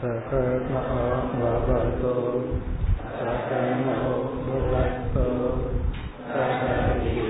सकनावतो सकनो भुवक्तो सकवीर्यं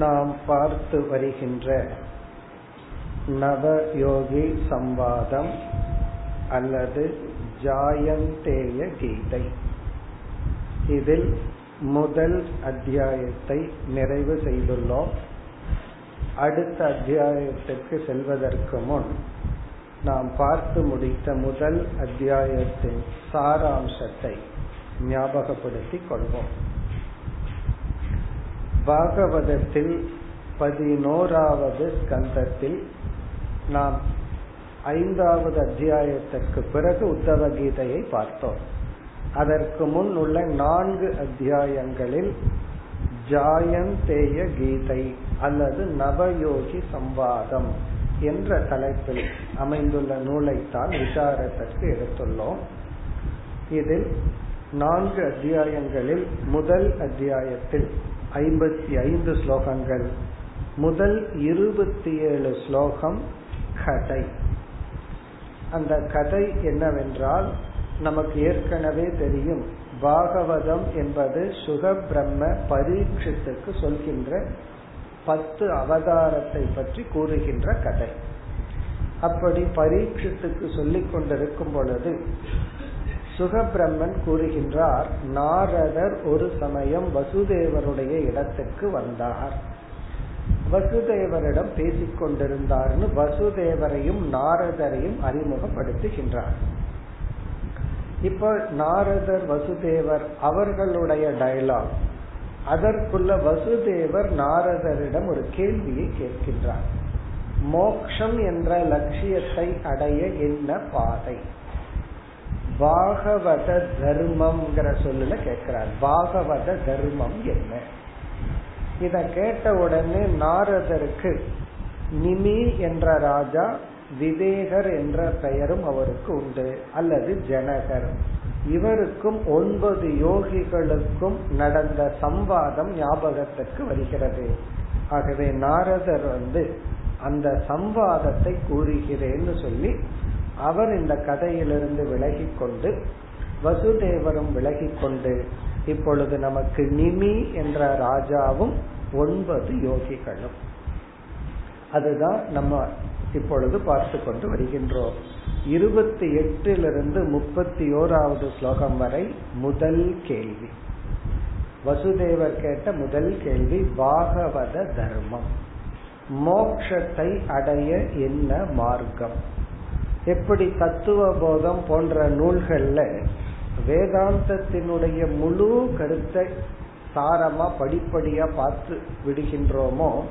நாம் பார்த்து வருகின்ற நவயோகி சம்வாதம் அல்லது ஜாயந்தேய கீதை. இதில் முதல் அத்தியாயத்தை நிறைவு செய்துள்ளோம். அடுத்த அத்தியாயத்திற்கு செல்வதற்கு முன் நாம் பார்த்து முடித்த முதல் அத்தியாயத்தின் சாராம்சத்தை ஞாபகப்படுத்திக் கொள்வோம். பாகவதத்தில் பதினோராவது ஸ்கந்தத்தில் நாம் ஐந்தாவது அத்தியாயத்திற்கு பிறகு உத்தவ கீதையை பார்த்தோம். அதற்கு முன் உள்ள நான்கு அத்தியாயங்களில் ஜாயந்தேய கீதை அல்லது நவயோகி சம்வாதம் என்ற தலைப்பில் அமைந்துள்ள நூலைத்தான் விசாரத்திற்கு எடுத்துள்ளோம். இதில் நான்கு அத்தியாயங்களில் முதல் அத்தியாயத்தில் ஐம்பத்தி ஐந்து ஸ்லோகங்கள். முதல் இருபத்தி ஏழு ஸ்லோகம் கதை. அந்த கதை என்னவென்றால் நமக்கு ஏற்கனவே தெரியும் பாகவதம் என்பது சுக பிரம்ம பரீட்சத்துக்கு சொல்கின்ற பத்து அவதாரத்தை பற்றி கூறுகின்ற கதை. அப்படி பரீட்சத்துக்கு சொல்லிக் கொண்டிருக்கும் பொழுது சுகபிரம்மன் கூறுகின்றார் நாரதர் ஒரு சமயம் வசுதேவருடைய இடத்துக்கு வந்தார். வசுதேவரிடம் பேசிக் கொண்டிருந்தார்னு வசுதேவரையும் நாரதரையும் அறிமுகப்படுத்துகின்றார். இப்ப நாரதர் வசுதேவர் அவர்களுடைய டயலாக் அதற்குள்ள வசுதேவர் நாரதரிடம் ஒரு கேள்வியை கேட்கின்றார். மோக்ஷம் என்ற லட்சியத்தை அடைய என்ன பாதை? பாகவத தர்மம்ங்கிற சொல்லுல கேட்கிறார் பாகவத தர்மம் என்ன? இத கேட்ட உடனே நாரதருக்கு நிமி என்ற ராஜா விவேகர் என்ற பெயரும் அவருக்கு உண்டு. அல்லது ஜனகர். இவருக்கும் ஒன்பது யோகிகளுக்கும் நடந்த சம்வாதம் ஞாபகத்திற்கு வருகிறது. ஆகவே நாரதர் வந்து அந்த சம்வாதத்தை கூறுகிறேன்னு சொல்லி அவர் இந்த கதையிலிருந்து விலகி கொண்டு வசுதேவரும் விலகி கொண்டு இப்பொழுது நமக்கு நிமி என்ற ராஜாவும் ஒன்பது யோகிகளும். அதுதான் நம்ம இப்பொழுது பார்த்து கொண்டு வருகின்றோம். இருபத்தி எட்டிலிருந்து முப்பத்தி ஓராவது ஸ்லோகம் வரை முதல் கேள்வி. வசுதேவர் கேட்ட முதல் கேள்வி பாகவத தர்மம். மோக்ஷத்தை அடைய என்ன மார்க்கம்? எப்படி தத்துவ போதம் போன்ற நூல்கள்ல வேதாந்தத்தினுடைய முழு கருத்தை சாரமா படிப்படியா பார்த்து விடுகின்றோமோ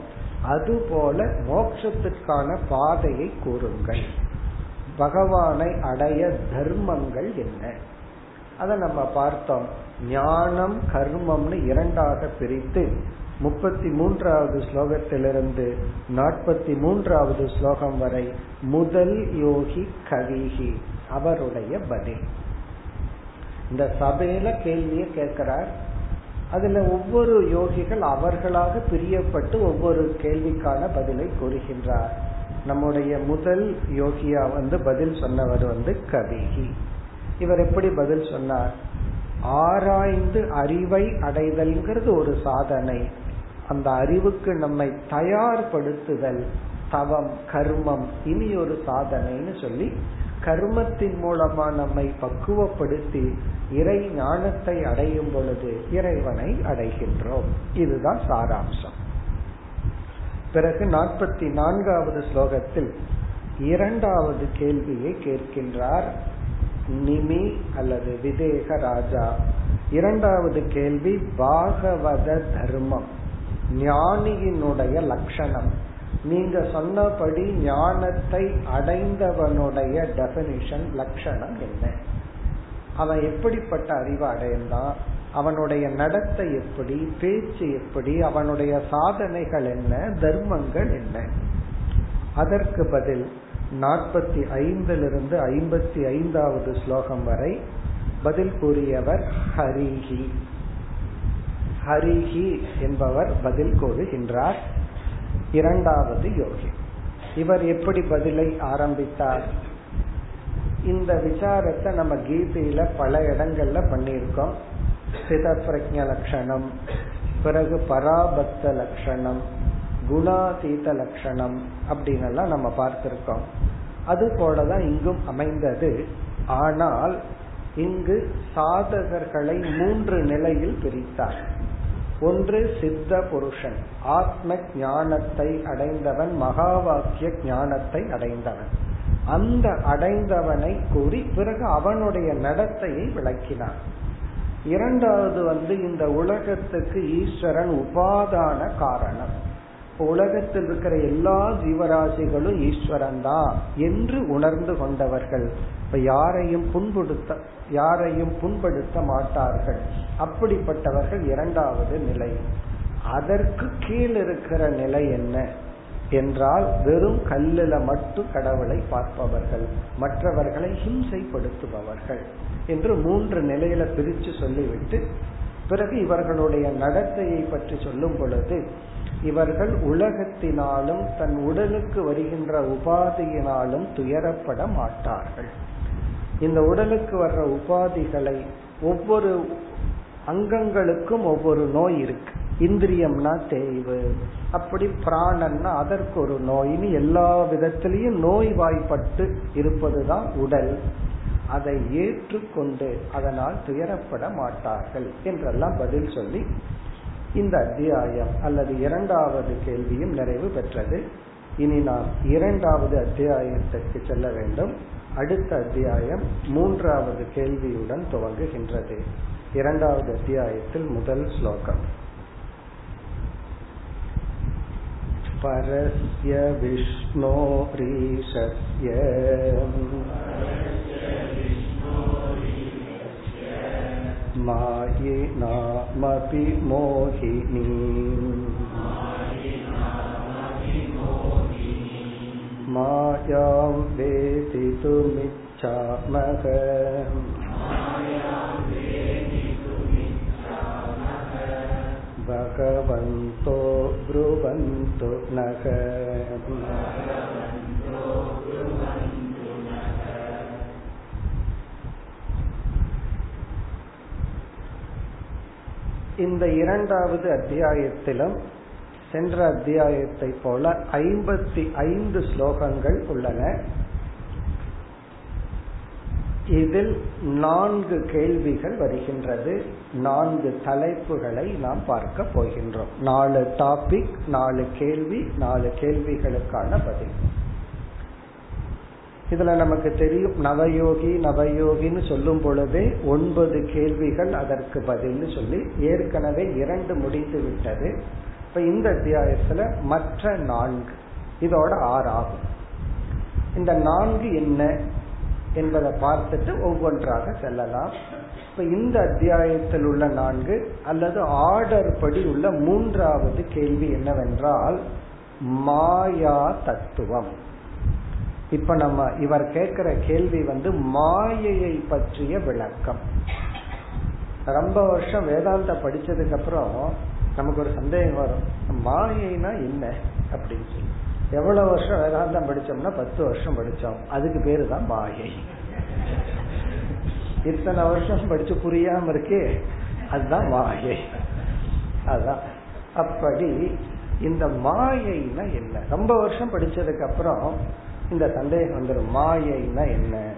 அதுபோல மோட்சத்திற்கான பாதையை கூறுங்கள். பகவானை அடைய தர்மங்கள் என்ன? அதை நம்ம பார்த்தோம். ஞானம் கர்மம்னு இரண்டாக பிரித்து முப்பத்தி மூன்றாவது ஸ்லோகத்திலிருந்து நாற்பத்தி மூன்றாவது ஸ்லோகம் வரை முதல் யோகி கவிகி அவருடைய பதில். இந்த சபையில கேள்வியை கேட்கிறார். அதுல ஒவ்வொரு யோகிகள் அவர்களாக பிரியப்பட்டு ஒவ்வொரு கேள்விக்கான பதிலை கூறுகின்றார். நம்முடைய முதல் யோகியா வந்து பதில் சொன்னவர் வந்து கவிகி. இவர் எப்படி பதில் சொன்னார்? ஆராய்ந்து அறிவை அடைதல்ங்கிறது ஒரு சாதனை. அந்த அறிவுக்கு நம்மை தயார்படுத்துதல் தவம் கர்மம் இனி ஒரு சாதனைன்னு சொல்லி கர்மத்தின் மூலமா நம்மை பக்குவப்படுத்தி இறை ஞானத்தை அடையும் பொழுது இறைவனை அடைகின்றோம். இதுதான் சாராம்சம். பிறகு நாற்பத்தி நான்காவது ஸ்லோகத்தில் இரண்டாவது கேள்வியை கேட்கின்றார். நிமி அல்லது விதேக ராஜா. இரண்டாவது கேள்வி பாகவத தர்மம். ஞானியினுடைய லட்சணம். நீங்க சொன்னபடி ஞானத்தை அடைந்தவனுடைய டெபனிஷன் லட்சணம் என்ன? அவன் எப்படிப்பட்ட அறிவை அடைந்தான்? அவனுடைய நடத்தை எப்படி? பேச்சு எப்படி? அவனுடைய சாதனைகள் என்ன? தர்மங்கள் என்ன? அதற்கு பதில் நாற்பத்தி ஐந்திலிருந்து ஐம்பத்தி ஐந்தாவது ஸ்லோகம் வரை பதில் கூறியவர் ஹரிஹி. ஹரிஹி என்பவர் பதில் கூறுகின்றார். இரண்டாவது யோகி. இவர் எப்படி பதிலை ஆரம்பித்தார்? இந்த விசாரத்தை நம்ம கீதையில பல இடங்கள்ல பண்ணியிருக்கோம். சித பிரஜ லட்சணம் பிறகு பராபக்த லட்சணம் குணாதீத லட்சணம் அப்படின்னு எல்லாம் நம்ம பார்த்திருக்கோம். அது போலதான் இங்கும் அமைந்தது. ஆனால் இங்கு சாதகர்களை மூன்று நிலையில் பிரித்தார். ஒன்று சித்த புருஷன். ஆத்ம ஞானத்தை அடைந்தவன் மகா வாக்கிய ஞானத்தை அடைந்தவன். அந்த அடைந்தவனை கூறி பிறகு அவனுடைய நடத்தையை விளக்கினான். இரண்டாவது வந்து இந்த உலகத்துக்கு ஈஸ்வரன் உபாதான காரணம். உலகத்தில் இருக்கிற எல்லா ஜீவராசிகளும் ஈஸ்வரன் தான் என்று உணர்ந்து கொண்டவர்கள். இப்ப யாரையும் புண்படுத்த யாரையும் புண்படுத்த மாட்டார்கள். அப்படிப்பட்டவர்கள் இரண்டாவது நிலை. அதற்கு கீழ் இருக்கிற நிலை என்ன? என்றால் வெறும் கல்லில மட்டும் கடவுளை பார்ப்பவர்கள் மற்றவர்களை ஹிம்சைப்படுத்துபவர்கள் என்று மூன்று நிலையில பிரித்து சொல்லிவிட்டு பிறகு இவர்களுடைய நடத்தையை பற்றி சொல்லும் பொழுது இவர்கள் உலகத்தினாலும் தன் உடலுக்கு வருகின்ற உபாதியினாலும் துயரப்பட மாட்டார்கள். இந்த உடலுக்கு வர்ற உபாதிகளை ஒவ்வொரு அங்கங்களுக்கும் ஒவ்வொரு நோய் இருக்கு. இந்திரியம்னா தேய்வு அப்படி பிராணன்னா அதற்கு ஒரு நோயின்னு எல்லா விதத்திலையும் நோய் வாய்ப்பட்டு இருப்பதுதான் உடல். அதை ஏற்றுக்கொண்டு அதனால் துயரப்பட மாட்டார்கள் என்றெல்லாம் பதில் சொல்லி இந்த அத்தியாயம் அல்லது இரண்டாவது கேள்வியும் நிறைவு பெற்றது இனி நாம் இரண்டாவது அத்தியாயத்திற்கு செல்ல வேண்டும் அடுத்த அத்தியாயம் மூன்றாவது கேள்வியுடன் துவங்குகின்றது இரண்டாவது அத்தியாயத்தில் முதல் ஸ்லோகம் परस्य विष्णोरीशस्य मायिनामपि मोहिनी मायां वेदितुमिच्छामः भगवन्तो ब्रुवन्तु नः இந்த இரண்டாவது அத்தியாயத்திலும் சென்ற அத்தியாயத்தை போல ஐம்பத்தி ஐந்து ஸ்லோகங்கள் உள்ளன. இதில் நான்கு கேள்விகள் வருகின்றது. நான்கு தலைப்புகளை நாம் பார்க்க போகின்றோம். நாலு டாபிக் நாலு கேள்வி நாலு கேள்விகளுக்கான பதில். இதுல நமக்கு தெரியும் நவயோகி நவயோகின்னு சொல்லும் பொழுதே ஒன்பது கேள்விகள் அதற்கு பதில்னு சொல்லி ஏற்கனவே இரண்டு முடித்து விட்டது. இப்ப இந்த அத்தியாயத்துல மற்ற நான்கு இதோட ஆறு ஆகும் இந்த நான்கு என்ன என்பதை பார்த்துட்டு ஒவ்வொன்றாக செல்லலாம். இப்ப இந்த அத்தியாயத்தில் உள்ள நான்கு அல்லது ஆர்டர் படி உள்ள மூன்றாவது கேள்வி என்னவென்றால் மாயா தத்துவம். இப்ப நம்ம இவர் கேட்கிற கேள்வி வந்து மாயையை பற்றிய விளக்கம். ரொம்ப வருஷம் வேதாந்த படிச்சதுக்கு அப்புறம் நமக்கு ஒரு சந்தேகம் வரும். மாயைனா என்ன அப்படின்னு சொல்லி. எவ்வளவு வருஷம் வேதாந்தம் படிச்சோம்னா பத்து வருஷம் படிச்சோம். அதுக்கு பேரு தான் மாயை. இத்தனை வருஷம் படிச்சு புரியாம இருக்கே அதுதான் மாயை. அதான். அப்படி இந்த மாயைனா என்ன? ரொம்ப வருஷம் படிச்சதுக்கு அப்புறம் இந்த சந்தேகம் வந்துடும் மாயைனா என்ன?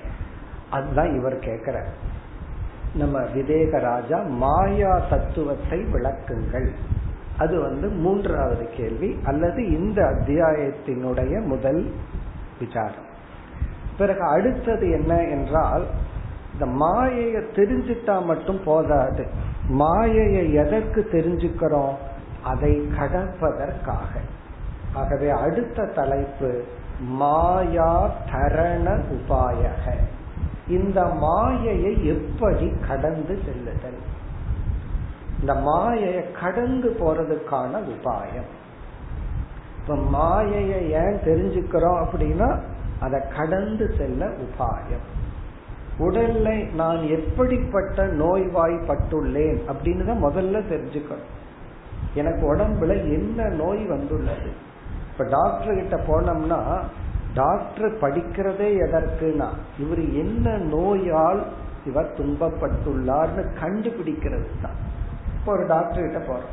அதுதான் இவர் கேட்கிற நம்ம விவேக ராஜா மாயா தத்துவத்தை விளக்குங்கள். அது வந்து மூன்றாவது கேள்வி அல்லது இந்த அத்தியாயத்தினுடைய முதல் விசாரம். பிறகு அடுத்தது என்ன என்றால் இந்த மாயையை தெரிஞ்சிட்டா மட்டும் போதாது. மாயையை எதற்கு தெரிஞ்சுக்கிறோம்? அதை கடப்பதற்காக. ஆகவே அடுத்த தலைப்பு மாயா தரண உபாயக. இந்த மாயையை எப்படி கடந்து செல்லுதல்? இந்த மாயையை கடந்து போறதுக்கான உபாயம். இப்ப மாயையை ஏன் தெரிஞ்சுக்கிறோம் அப்படின்னா அதை கடந்து செல்ல உபாயம். உடல்ல நான் எப்படிப்பட்ட நோய்வாய்ப்பட்டுள்ளேன் அப்படின்னு தான் முதல்ல தெரிஞ்சுக்கணும். எனக்கு உடம்புல என்ன நோய் வந்துள்ளது? இப்ப டாக்டர் கிட்ட போனோம்னா டாக்டர் படிக்கிறதே எதற்குனா இவர் என்ன நோயால் இவர் துன்பப்பட்டுள்ளார்னு கண்டுபிடிக்கிறது தான் இப்போ ஒரு டாக்டர் கிட்ட போறோம்.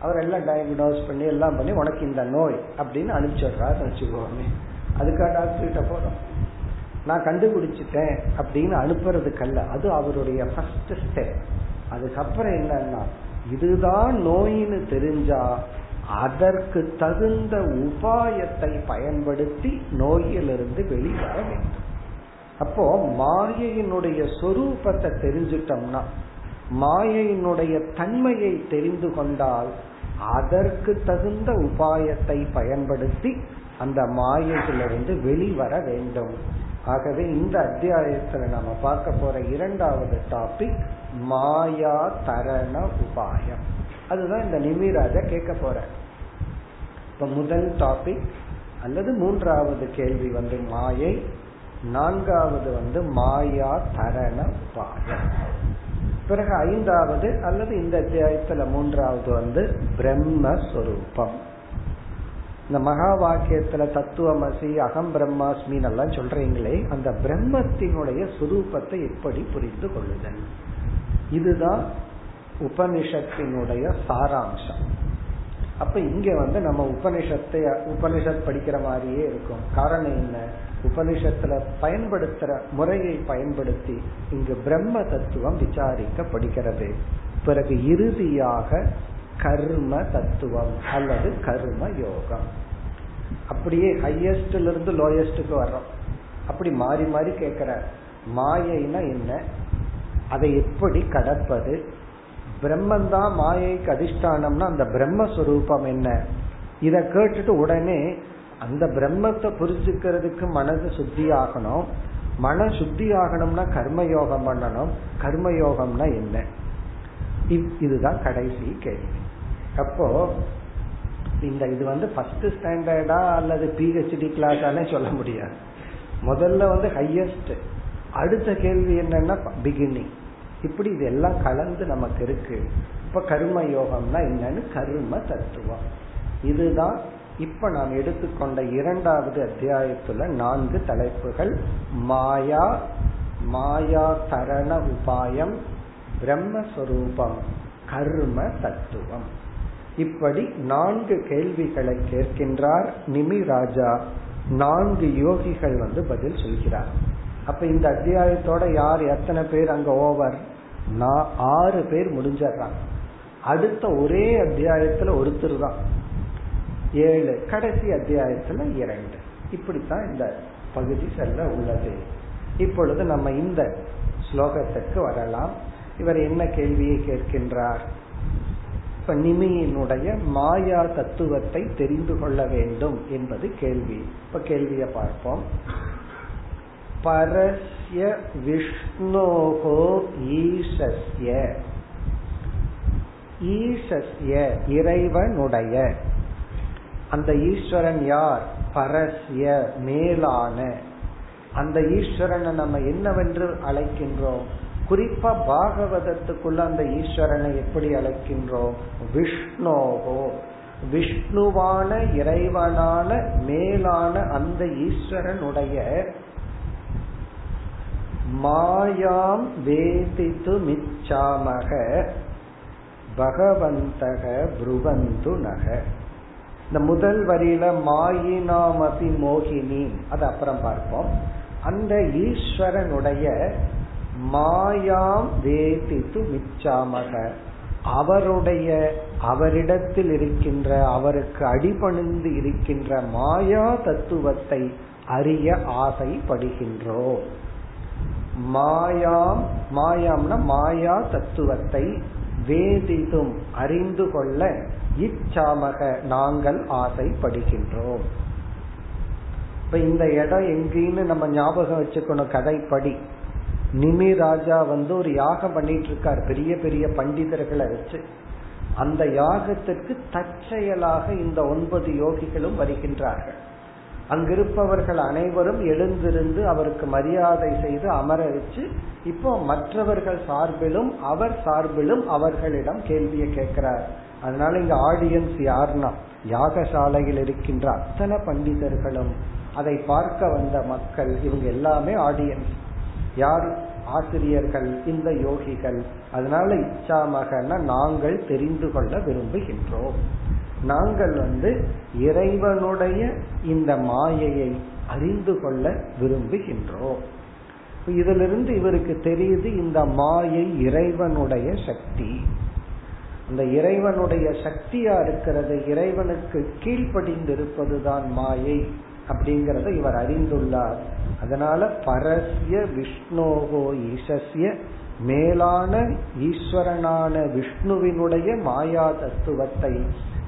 அவர் எல்லாம் டயக்னோஸ் பண்ணி எல்லாம் பண்ணி உனக்கு இந்த நோய் அப்படின்னு அனுப்பிச்சிடுறாரு வச்சுக்கோமே. அதுக்காக டாக்டர் கிட்ட போறோம். நான் கண்டுபிடிச்சிட்டேன் அப்படின்னு அனுப்புறதுக்கல்ல அது அவருடைய ஃபர்ஸ்ட் ஸ்டெப் அதுக்கப்புறம் என்னன்னா இதுதான் நோயின்னு தெரிஞ்சா அதற்கு தகுந்த உபாயத்தை பயன்படுத்தி நோயிலிருந்து வெளிவர வேண்டும். அப்போ மாயையினுடைய சொரூபத்தை தெரிஞ்சிட்டோம்னா மாயையினுடைய தன்மையை தெரிந்து கொண்டால் அதற்கு தகுந்த உபாயத்தை பயன்படுத்தி அந்த மாயையிலிருந்து வெளிவர வேண்டும். ஆகவே இந்த அத்தியாயத்துல நம்ம பார்க்க போற இரண்டாவது டாபிக் மாயா தரண உபாயம். அதுதான் இந்த நிமிராஜ கேட்க போற. இப்ப முதல் டாபிக் அல்லது மூன்றாவது கேள்வி வந்து மாயை நான்காவது வந்து மாயா தரண உபாயம் பிறகு ஐந்தாவது அல்லது இந்த அத்தியாயத்துல மூன்றாவது வந்து பிரம்மஸ்வரூபம். இந்த மகா வாக்கியத்துல தத்துவமசி அகம் பிரம்மாஸ்மி எல்லாம் சொல்றீங்களே அந்த பிரம்மத்தினுடைய சுரூபத்தை எப்படி புரிந்து கொள்ளுதல். இதுதான் உபனிஷத்தினுடைய சாராம்சம். அப்ப இங்க வந்து நம்ம உபனிஷத்தை உபனிஷத் படிக்கிற மாதிரியே இருக்கும். காரணம் என்ன? உபனிஷத்துல பயன்படுத்துற முறையை பயன்படுத்தி இங்கு பிரம்ம தத்துவம் விசாரிக்கப்படுகிறது. பிறகு இறுதியாக கர்ம தத்துவம் அல்லது கர்ம யோகம். அப்படியே ஹையஸ்ட்ல இருந்து லோயஸ்டுக்கு வர்றோம். அப்படி மாறி மாறி கேட்கிற மாயைனா என்ன? அதை எப்படி கடப்பது? பிரம்மந்தான் மாயைக்கு அதிஷ்டானம்னா அந்த பிரம்மஸ்வரூபம் என்ன? இத கேட்டுட்டு உடனே அந்த பிரம்மத்தை புரிஞ்சுக்கிறதுக்கு மனது சுத்தி ஆகணும் மன சுத்தி ஆகணும்னா கர்மயோகம் பண்ணணும். கர்மயோகம்னா என்ன? இதுதான் கடைசி கேள்வி. அப்போ இந்த இது வந்து ஃபர்ஸ்ட் ஸ்டாண்டர்டா அல்லது பிஹெச்டி கிளாஸானே சொல்ல முடியாது. முதல்ல வந்து ஹையஸ்ட் அடுத்த கேள்வி என்னன்னா பிகினிங் இப்படி இதெல்லாம் கலந்து நமக்கு இருக்கு. இப்ப கர்ம யோகம்னா என்னன்னு கர்ம தத்துவம். இதுதான் இப்ப நாம் எடுத்துக்கொண்ட இரண்டாவது அத்தியாயத்துல நான்கு தலைப்புகள். மாயா மாயா தரண உபாயம் பிரம்மஸ்வரூபம் கர்ம தத்துவம். இப்படி நான்கு கேள்விகளை கேட்கின்றார் நிமி ராஜா. நான்கு யோகிகள் வந்து பதில் சொல்கிறார். அப்ப இந்த அத்தியாயத்தோட யார் எத்தனை பேர் அங்க ஓவர்? நான் ஆறு பேர் முடிஞ்சிடறாங்க அடுத்த ஒரே அத்தியாயத்துல ஒருத்தர் தான். ஏழு கடைசி அத்தியாயத்துல இரண்டு. இப்படித்தான் இந்த பகுதி செல்ல உள்ளது. இப்பொழுது நம்ம இந்த ஸ்லோகத்திற்கு வரலாம். இவர் என்ன கேள்வியை கேட்கின்றார்? இப்ப நிமியினுடைய மாயா தத்துவத்தை தெரிந்து கொள்ள வேண்டும் என்பது கேள்வி. இப்ப கேள்வியை பார்ப்போம். பரஸ்ய விஷ்ணோகோ ஈசஸ்ய ஈசஸ்ய இறைவனுடைய। அந்த ஈஸ்வரன் யார்? பரஸ்ய மேலான। அந்த ஈஸ்வரனை நம்ம என்னவென்று அழைக்கின்றோம்? குறிப்பா பாகவதத்துக்குள்ள அந்த ஈஸ்வரனை எப்படி அழைக்கின்றோம்? விஷ்ணோகோ விஷ்ணுவான இறைவனான மேலான அந்த ஈஸ்வரனுடைய மாயாம் வேதித்து மிச்சாமக பகவந்தக புருவந்து நக. இந்த முதல் வரியில மாயினாமபி மோகினி அது அப்புறம் பார்ப்போம். அந்த ஈஸ்வரனுடைய மாயாம் வேதித்து மிச்சாமக அவருடைய அவரிடத்தில் இருக்கின்ற அவருக்கு அடிபணிந்து இருக்கின்ற மாயா தத்துவத்தை அறிய ஆசைப்படுகின்றோம். மாயாம் மாயாம்னா மாயா தத்துவத்தை வேதிதும் அறிந்து கொள்ள இச்சாமக நாங்கள் ஆசைப்படுகின்றோம். இப்ப இந்த இடம் எங்கேன்னு நம்ம ஞாபகம் வச்சுக்கணும் கதைப்படி. நிமி ராஜா வந்து ஒரு யாகம் பண்ணிட்டு இருக்கார் பெரிய பெரிய பண்டிதர்களை வச்சு. அந்த யாகத்திற்கு தற்செயலாக இந்த ஒன்பது யோகிகளும் வருகின்றார்கள். அங்கிருப்பவர்கள் அனைவரும் எழுந்திருந்து அவருக்கு மரியாதை செய்து அமர வச்சு இப்போ மற்றவர்கள் சார்பிலும் அவர் சார்பிலும் அவர்களிடம் கேள்வியை கேட்கிறார். அதனால இங்க ஆடியன்ஸ் யாருன்னா யாகசாலையில் இருக்கின்ற அத்தனை பண்டிதர்களும் அதை பார்க்க வந்த மக்கள் இவங்க எல்லாமே ஆடியன்ஸ் யார்? ஆசிரியர்கள் இந்த யோகிகள். அதனால இச்சாமகன நாங்கள் தெரிந்து கொள்ள விரும்புகின்றோம். நாங்கள் வந்து இறைவனுடைய இந்த மாயையை அறிந்து கொள்ள விரும்புகின்றோம். இதிலிருந்து இவருக்கு தெரியுது இந்த மாயை இறைவனுடைய சக்தி. அந்த இறைவனுடைய சக்தியா இருக்கிறது இறைவனுக்கு கீழ்ப்படிந்திருப்பதுதான் மாயை அப்படிங்கறத இவர் அறிந்துள்ளார். அதனால பரஸ்ய விஷ்ணோகோ ஈசஸ்ய மேலான ஈஸ்வரனான விஷ்ணுவினுடைய மாயா தத்துவத்தை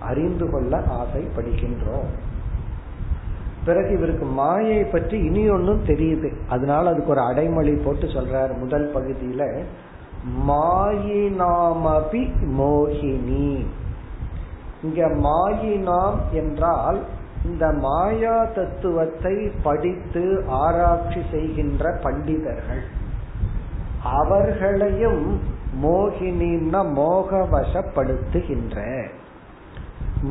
அறிந்து கொள்ள ஆசைப்படுகின்றோம். பிறகு இவருக்கு மாயை பற்றி இனி ஒன்னும் தெரியுது. அதனால அதுக்கு ஒரு அடைமொழி போட்டு சொல்றார் முதல் பகுதியில மாயினாமபி மோகினி. இங்க மாயினாம் என்றால் இந்த மாயா தத்துவத்தை படித்து ஆராய்ச்சி செய்கின்ற பண்டிதர்கள் அவர்களையும் மோகினின்னா மோகவசப்படுத்துகின்ற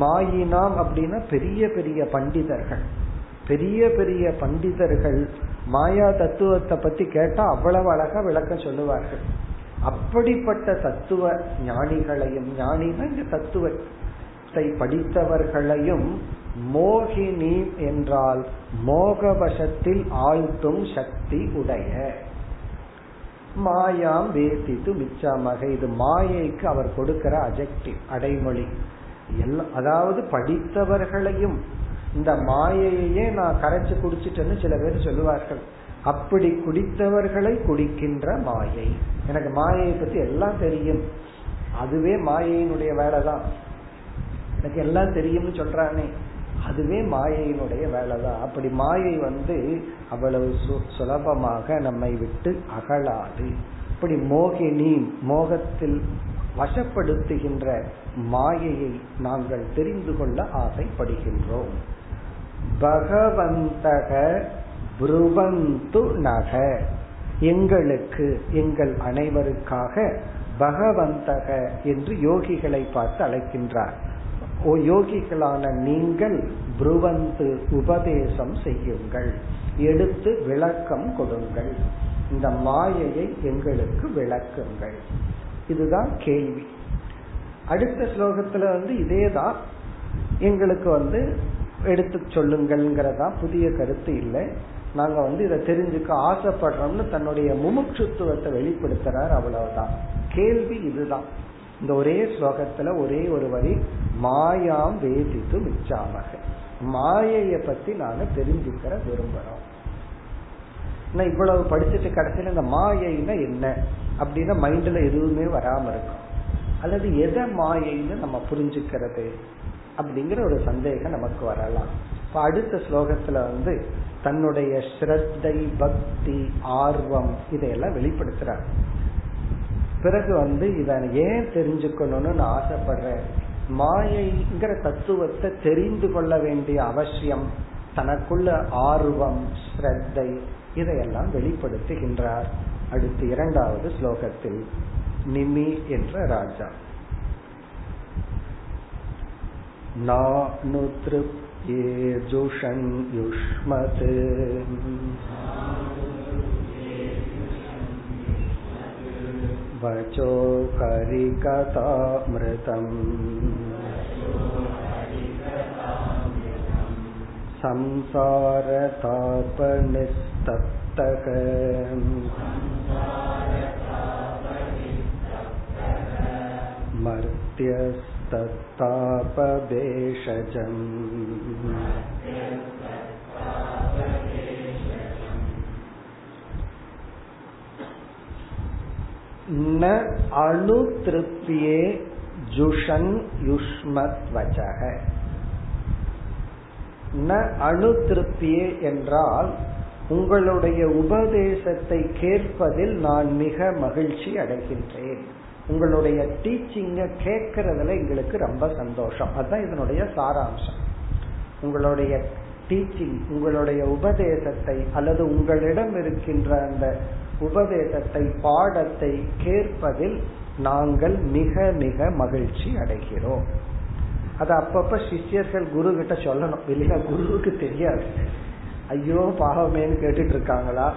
மாயினாம் அப்படின்னா பெரிய பெரிய பண்டிதர்கள். பெரிய பெரிய பண்டிதர்கள் மாயா தத்துவத்தை பத்தி கேட்டா அவ்வளவு அழகா விளக்கம் சொல்லுவார்கள். அப்படிப்பட்ட தத்துவ ஞானிகளையும் ஞானினா இந்த தத்துவத்தை படித்தவர்களையும் மோகினி என்றால் மோகவசத்தில் ஆழ்த்தும் சக்தி உடைய. மாயாம் வேசித்து மிச்சமாக. இது மாயைக்கு அவர் கொடுக்கிற அஜெக்டிவ் அடைமொழி. எல்லாம் அதாவது படித்தவர்களையும் இந்த மாயையே நான் கரைச்சு குடிச்சிட்டேன்னு சில பேர் சொல்லுவார்கள். அப்படி குடித்தவர்களை குடிக்கின்ற மாயை. எனக்கு மாயையை பத்தி எல்லாம் தெரியும். அதுவே மாயையினுடைய வேலை தான் எனக்கு எல்லாம் தெரியும்னு சொல்றானே. அதுவே மாயையினுடைய வேலை தான் அப்படி மாயை வந்து அவ்வளவு சுலபமாக நம்மை விட்டு அகலாது. இப்படி மோகினி மோகத்தில் வசப்படுத்துகின்ற மாயையை நாங்கள் தெரிந்து கொள்ள ஆசைப்படுகின்றோம். பகவந்தக புருவந்து நக. எங்களுக்கு எங்கள் அனைவருக்காக பகவந்தக என்று யோகிகளை பார்த்து அழைக்கின்றார். ஓ யோகிகளான நீங்கள் புருவந்து உபதேசம் செய்யுங்கள். எடுத்து விளக்கம் கொடுங்கள். இந்த மாயையை எங்களுக்கு விளக்குங்கள். இதுதான் கேள்வி. அடுத்த ஸ்லோகத்துல வந்து இதேதான். எங்களுக்கு வந்து எடுத்து சொல்லுங்கள்ங்கிறதா புதிய கருத்து இல்லை. நாங்க வந்து இதை தெரிஞ்சுக்க ஆசைப்படுறோம்னு தன்னுடைய முமுட்சுத்துவத்தை வெளிப்படுத்துறார் அவ்வளவுதான். கேள்வி இதுதான். இந்த ஒரே ஸ்லோகத்துல ஒரே ஒரு வரி மாயாம் வேதித்து மிச்சாமக. மாயைய பத்தி நாங்க தெரிஞ்சுக்கிற விரும்புறோம். இவ்வளவு படிச்சுட்டு கடைசியில் இந்த மாயைன்னா என்ன? அப்படின்னா மைண்ட்ல எதுவுமே வராம இருக்கும். அல்லது எதை மாயைன்னு நம்ம புரிஞ்சுக்கிறது அப்படிங்கிற ஒரு சந்தேகம் நமக்கு வரலாம். இப்ப அடுத்த ஸ்லோகத்துல வந்து தன்னுடைய ஸ்ரத்தை பக்தி ஆர்வம் இதையெல்லாம் வெளிப்படுத்துறார் பிறகு வந்து இதை ஏன் தெரிஞ்சுக்கணும்னு நான் ஆசைப்படுறேன். மாயைங்கிற தத்துவத்தை தெரிந்து கொள்ள வேண்டிய அவசியம் தனக்குள்ள ஆர்வம் ஸ்ரத்தை இதையெல்லாம் வெளிப்படுத்துகின்றார். அடுத்து இரண்டாவது ஸ்லோகத்தில் நிமி என்ற ராஜா. நானு திருப்தியே ஜுஷன் யுஷ்மது वचो करिकथामृतम् संसारतापनिस्तप्तः मर्त्यस्तत्तापदेशजम् न அணுதிருப்தியே ஜுஷன் யுஷ்மத் வச்சக ந அணுதிருப்தியே என்றால் உங்களுடைய உபதேசத்தை கேட்பதில் நான் மிக மகிழ்ச்சி அடைகின்றேன். உங்களுடைய டீச்சிங்க கேட்கறதுல எங்களுக்கு ரொம்ப சந்தோஷம். அதுதான் இதனுடைய சாராம்சம். உங்களுடைய டீச்சிங் உங்களுடைய உபதேசத்தை அல்லது உங்களிடம் இருக்கின்ற அந்த உபதேசத்தை பாடத்தை கேட்பதில் நாங்கள் மிக மிக மகிழ்ச்சி அடைகிறோம். அது அப்பப்ப சிஷ்யர்கள் குரு கிட்ட சொல்லணும். இல்லையா குருவுக்கு தெரியாது. ஐயோ பாவமேன்னு கேட்டுட்டு இருக்காங்களா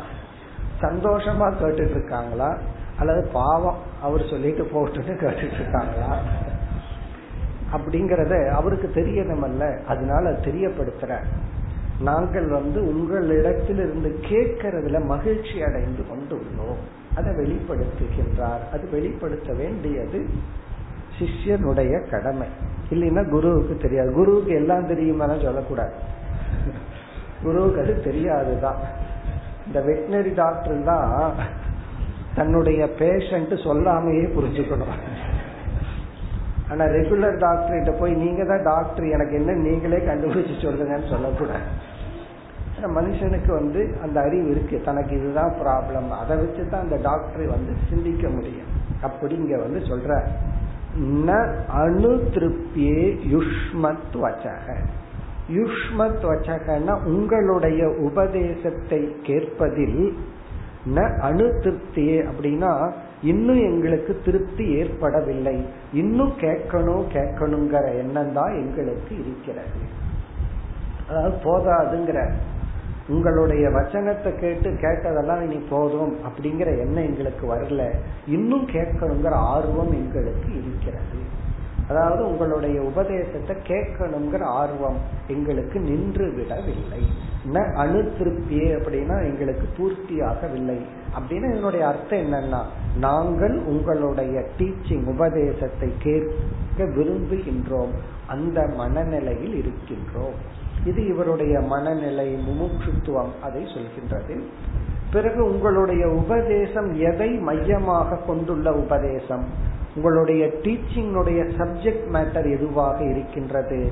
சந்தோஷமா கேட்டுட்டு இருக்காங்களா அல்லது பாவம் அவர் சொல்லிட்டு போட்டுன்னு கேட்டுட்டு இருக்காங்களா அப்படிங்கறத அவருக்கு தெரியணுமல்ல. அதனால தெரியப்படுத்துற நாங்கள் வந்து உங்களிடத்தில் இருந்து கேட்கறதுல மகிழ்ச்சி அடைந்து கொண்டு உள்ளோம். அதை வெளிப்படுத்துகின்றார். அது வெளிப்படுத்த வேண்டியது சிஷ்யனுடைய கடமை. இல்லைன்னா குருவுக்கு தெரியாது. குருவுக்கு எல்லாம் தெரியுமா சொல்லக்கூடாது. குருவுக்கு அது தெரியாதுதான். இந்த வெட்டினரி டாக்டர் தான் தன்னுடைய பேஷண்ட் சொல்லாமையே புரிஞ்சுக்கணும். ஆனா ரெகுலர் டாக்டர் கிட்ட போய் நீங்க தான் டாக்டர் எனக்கு என்ன நீங்களே கண்டுபிடிச்சு சொல்லுங்கன்னு சொல்லக்கூடாது. மனுஷனுக்கு வந்து அந்த அறிவு இருக்கு. தனக்கு இதுதான் ப்ராப்ளம் அதை வச்சு தான் அந்த டாக்டரை வந்து சிந்திக்க முடியும். அப்படி இங்க வந்து சொல்ற ந அணு திருப்தியே யுஷ்மத் வச்சக யுஷ்மத் வச்சகன்னா உங்களுடைய உபதேசத்தை கேட்பதில் ந அணு திருப்தியே அப்படின்னா இன்னும் எங்களுக்கு திருப்தி ஏற்படவில்லை. இன்னும் கேட்கணும் கேட்கணுங்கிற எண்ணம் தான் எங்களுக்கு இருக்கிறது. அதாவது போதாதுங்கிற. உங்களுடைய வச்சனத்தை கேட்டு கேட்டதெல்லாம் இனி போதும் அப்படிங்கிற எண்ணம் எங்களுக்கு வரல. இன்னும் கேட்கணுங்கிற ஆர்வம் எங்களுக்கு இருக்கிறது. அதாவது உங்களுடைய உபதேசத்தை கேட்கணுங்கிற ஆர்வம் எங்களுக்கு நின்று விடவில்லை அணு திருப்தியே அப்படின்னா எங்களுக்கு பூர்த்தியாகவில்லை. அப்படின்னு இதனுடைய அர்த்தம் என்னன்னா நாங்கள் உங்களுடைய டீச்சிங் உபதேசத்தை கேட்க விரும்புகின்றோம். அந்த மனநிலையில் இருக்கின்றோம். இது இவருடைய மனநிலை முமுட்சுத்துவம் அதை சொல்கின்றது. பிறகு உங்களுடைய உபதேசம் எதை மையமாக கொண்டுள்ள உபதேசம்? உங்களுடைய டீச்சிங்குடைய சப்ஜெக்ட் மேட்டர் எதுவாக இருக்கின்றது?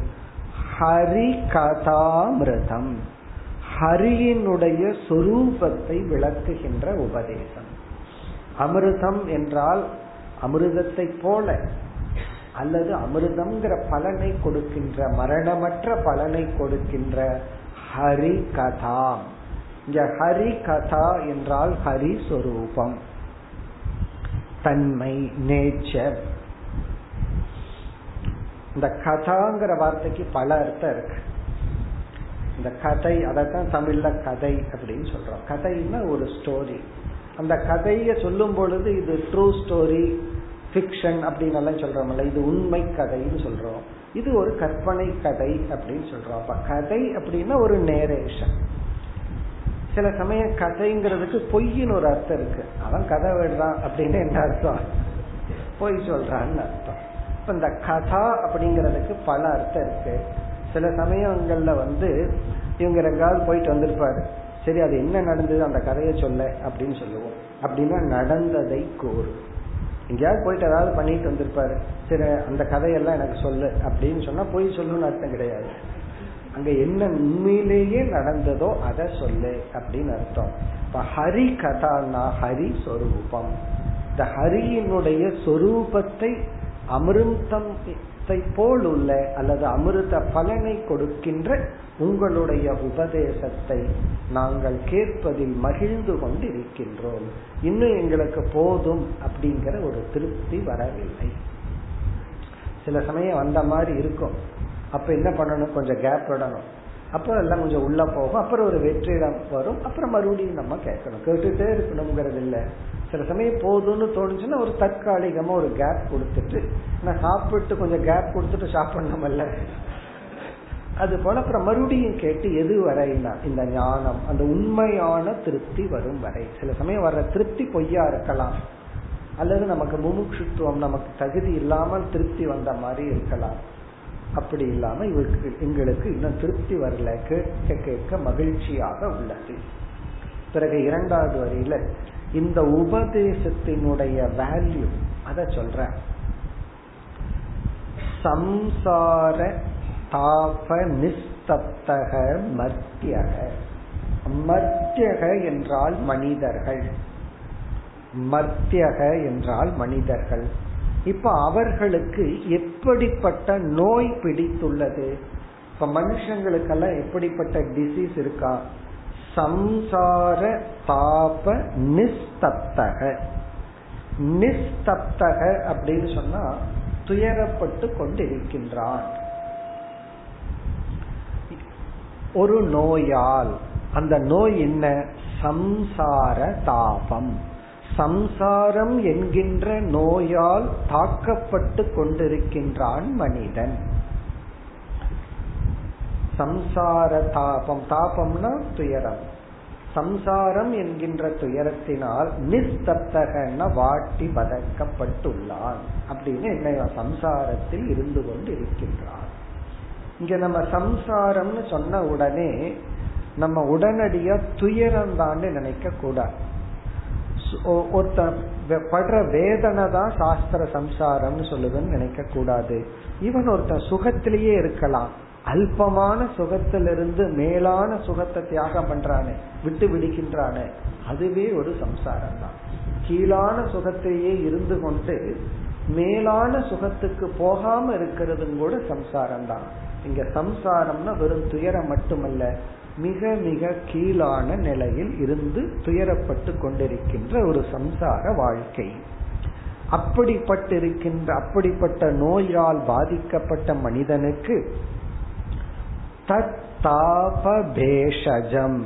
ஹரி கதாமிரதம். ஹரியினுடைய சொரூபத்தை விளக்குகின்ற உபதேசம். அமிர்தம் என்றால் அமிர்தத்தை போல அல்லது அமிர்தம்ங்கிற பலனை கொடுக்கின்ற மரணமற்ற பலனை கொடுக்கின்ற ஹரி கதா இங்க ஹரி கதா என்றால் ஹரி சொரூபம். தன்மை நேச்சர் இந்த கதாங்கிற வார்த்தைக்கு பல அர்த்தம் இருக்கு. இந்த கதை அதைத்தான் தமிழ்ல கதை அப்படின்னு சொல்றோம். கதைன்னா ஒரு ஸ்டோரி அந்த கதையை சொல்லும் பொழுது இது ட்ரூ ஸ்டோரி ஃபிக்ஷன் அப்படின்னு எல்லாம் சொல்றோம்ல இது உண்மை கதைன்னு சொல்றோம். இது ஒரு கற்பனை கதை அப்படின்னு சொல்றோம். அப்ப கதை அப்படின்னா ஒரு நேரேஷன் சில சமயம் கதைங்கிறதுக்கு பொய்ன்னு ஒரு அர்த்தம் இருக்கு. அவன் கதை விடுறான் அப்படின்னு என்ன அர்த்தம்? பொய் சொல்றான்னு அர்த்தம். இப்ப இந்த கதா அப்படிங்கிறதுக்கு பல அர்த்தம் இருக்கு. சில சமயங்கள்ல வந்து இவங்க ரெங்காவது போயிட்டு வந்திருப்பாரு. சரி அது என்ன நடந்தது? அந்த கதையை சொல்ல அப்படின்னு சொல்லுவோம். அப்படின்னா நடந்ததை கூறு. எங்கேயாவது போயிட்டு ஏதாவது பண்ணிட்டு வந்திருப்பாரு. சரி அந்த கதையெல்லாம் எனக்கு சொல்லு அப்படின்னு சொன்னா போய் சொல்லணும்னு அர்த்தம் கிடையாது. அங்க என்ன உண்மையிலேயே நடந்ததோ அதை சொல்லு அப்படின்னு அர்த்தம். இப்ப ஹரி கதானா ஹரி சொரூபம். இந்த ஹரியினுடைய சொரூபத்தை அமிர்தத்தை போல் உள்ள அல்லது அமிர்த பலனை கொடுக்கின்ற உங்களுடைய உபதேசத்தை நாங்கள் கேட்பதில் மகிழ்ந்து கொண்டு இருக்கின்றோம் இன்னும் எங்களுக்கு போதும் அப்படிங்கிற ஒரு திருப்தி வரவில்லை. சில சமயம் வந்த மாதிரி இருக்கும். அப்ப என்ன பண்ணணும்? கொஞ்சம் கேப் விடணும் அப்புறம் எல்லாம் கொஞ்சம் உள்ள போகும். அப்புறம் ஒரு வெற்றிடம் வரும். அப்புறம் மறுபடியும் நம்ம கேட்கணும். கேட்டுட்டே இருக்கணுங்கிறது இல்லை சில சமயம் போதும்னு தோணுச்சுன்னா ஒரு தற்காலிகமா ஒரு கேப் கொடுத்துட்டு நான் சாப்பிட்டு கொஞ்சம் கேப் கொடுத்துட்டு சாப்பிடணும்ல அது போல அப்புறம் மறுபடியும் கேட்டு எது வரைனா இந்த ஞானம் அந்த உண்மையான திருப்தி வரும் வரை. சில சமயம் வர்ற திருப்தி பொய்யா இருக்கலாம். அல்லது நமக்கு முமுட்சுத்துவம் நமக்கு தகுதி இல்லாமல் திருப்தி வந்த மாதிரி இருக்கலாம். அப்படி இல்லாம இவருக்கு எங்களுக்கு இன்னும் திருப்தி வரல. கேட்க கேட்க மகிழ்ச்சியாக உள்ளது. பிறகு இரண்டாவது வரியில இந்த உபதேசத்தினுடைய வேல்யூ அத சொல்ற சம்சார தாப நிஸ்தப்தக மத்தியக என்றால் மனிதர்கள். மர்த்தியக என்றால் மனிதர்கள். இப்ப அவர்களுக்கு எப்படிப்பட்ட நோய் பிடித்துள்ளது? இப்ப மனுஷங்களுக்கெல்லாம் எப்படிப்பட்ட டிசீஸ் இருக்கா? சம்சார தாப நிஸ்தப்தக. நிஸ்தப்தக அப்படின்னு சொன்னா துயரப்பட்டு கொண்டிருக்கின்றான். ஒரு நோயால் அந்த நோய் என்ன? சம்சார தாபம். சம்சாரம் என்கின்ற நோயால் தாக்கப்பட்டு கொண்டிருக்கின்றான் மனிதன். சம்சார தாபம். தாபம்னா துயரம். சம்சாரம் என்கின்ற துயரத்தினால் நிஸ்தப்தகன வாட்டி பதக்கப்பட்டுள்ளான் அப்படின்னு என்ன சம்சாரத்தில் இருந்து கொண்டு இருக்கின்றான் இங்க நம்ம சம்சாரம்னு சொன்ன உடனே நம்ம உடனடியா துயரம் தான் நினைக்க கூடாது ஒருத்தன் படுற வேதனை தான் சாஸ்திர சம்சாரம்னு சொல்லுதுன்னு நினைக்க கூடாது இவன் ஒருத்தன் சுகத்திலேயே இருக்கலாம். அல்பமான சுகத்திலிருந்து மேலான சுகத்தை தியாகம் பண்றானே விட்டு விடுகின்றானே அதுவே ஒரு சம்சாரம் தான். கீழான சுகத்திலேயே இருந்து கொண்டு மேலான சுகத்துக்கு போகாம இருக்கிறதும் கூட சம்சாரம் தான். இங்க சம்சாரம்னா வெறும் துயரம் மட்டுமல்ல மிக மிக கீழான நிலையில் இருந்து துயரப்பட்டு கொண்டிருக்கின்ற ஒரு சம்சார வாழ்க்கை. அப்படிப்பட்டிருக்கின்ற அப்படிப்பட்ட நோயால் பாதிக்கப்பட்ட மனிதனுக்கு தத்தாப பேஷஜம்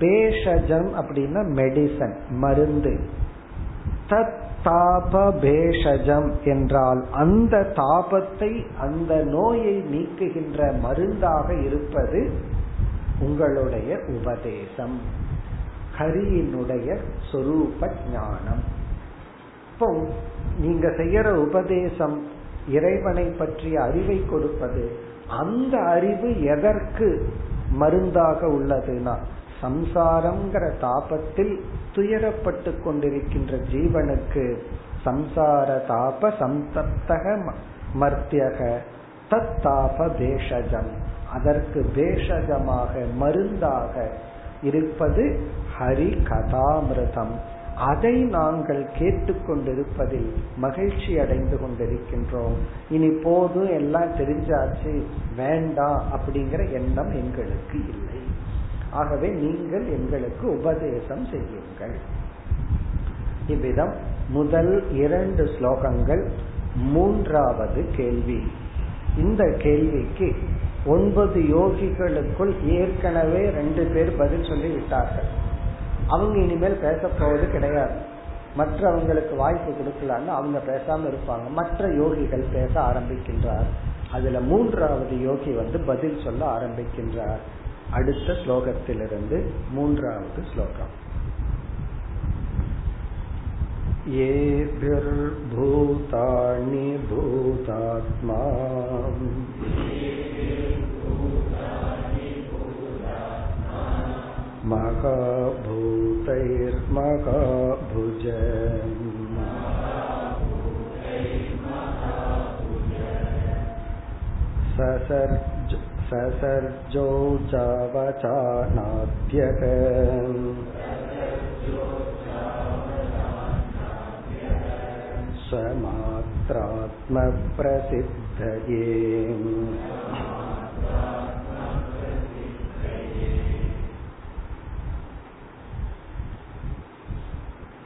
பேஷஜம் அப்படின்னா மெடிசன் மருந்து. தத் தாப என்றால் அந்த தாபத்தை அந்த நோயை நீக்குகின்ற மருந்தாக இருப்பது உங்களுடைய உபதேசம். ஹரியினுடைய சொரூப ஞானம். இப்போ நீங்க செய்யற உபதேசம் இறைவனை பற்றிய அறிவை கொடுப்பது அந்த அறிவு எதற்கு மருந்தாக உள்ளதுன்னா சம்சாரம்ங்கிற தாபத்தில் துயரப்பட்டு கொண்டிருக்கின்ற ஜீவனுக்கு சம்சார தாப சந்தப்தக மர்த்தியக தத்தாப பேஷஜம் அதற்கு பேஷகமாக மருந்தாக இருப்பது ஹரி கதாமிரதம் அதை நாங்கள் கேட்டுக்கொண்டிருப்பதில் மகிழ்ச்சி அடைந்து கொண்டிருக்கின்றோம். இனி போதும் எல்லாம் தெரிஞ்சாச்சு வேண்டாம் அப்படிங்கிற எண்ணம் எங்களுக்கு இல்லை. ஆகவே நீங்கள் எங்களுக்கு உபதேசம் செய்யுங்கள். இவ்விதம் முதல் இரண்டு ஸ்லோகங்கள் மூன்றாவது கேள்வி. இந்த கேள்விக்கு ஒன்பது யோகிகளுக்குள் ஏற்கனவே ரெண்டு பேர் பதில் சொல்லி விட்டார்கள் அவங்க இனிமேல் பேச போவது கிடையாது மற்றவங்களுக்கு வாய்ப்பு கொடுக்கலான்னு அவங்க பேசாம இருப்பாங்க மற்ற யோகிகள் பேச ஆரம்பிக்கின்றார் அதுல மூன்றாவது யோகி வந்து பதில் சொல்ல ஆரம்பிக்கின்றார் அடுத்த ஸ்லோகத்திலிருந்து மூன்றாவது ஸ்லோகம் येभिर्भूतानि भूतात्मा मकाभूतैर्मकाभुज ससर्ज ससर्जो चावचानाद्यक स्वमात्रात्मप्रसिद्धये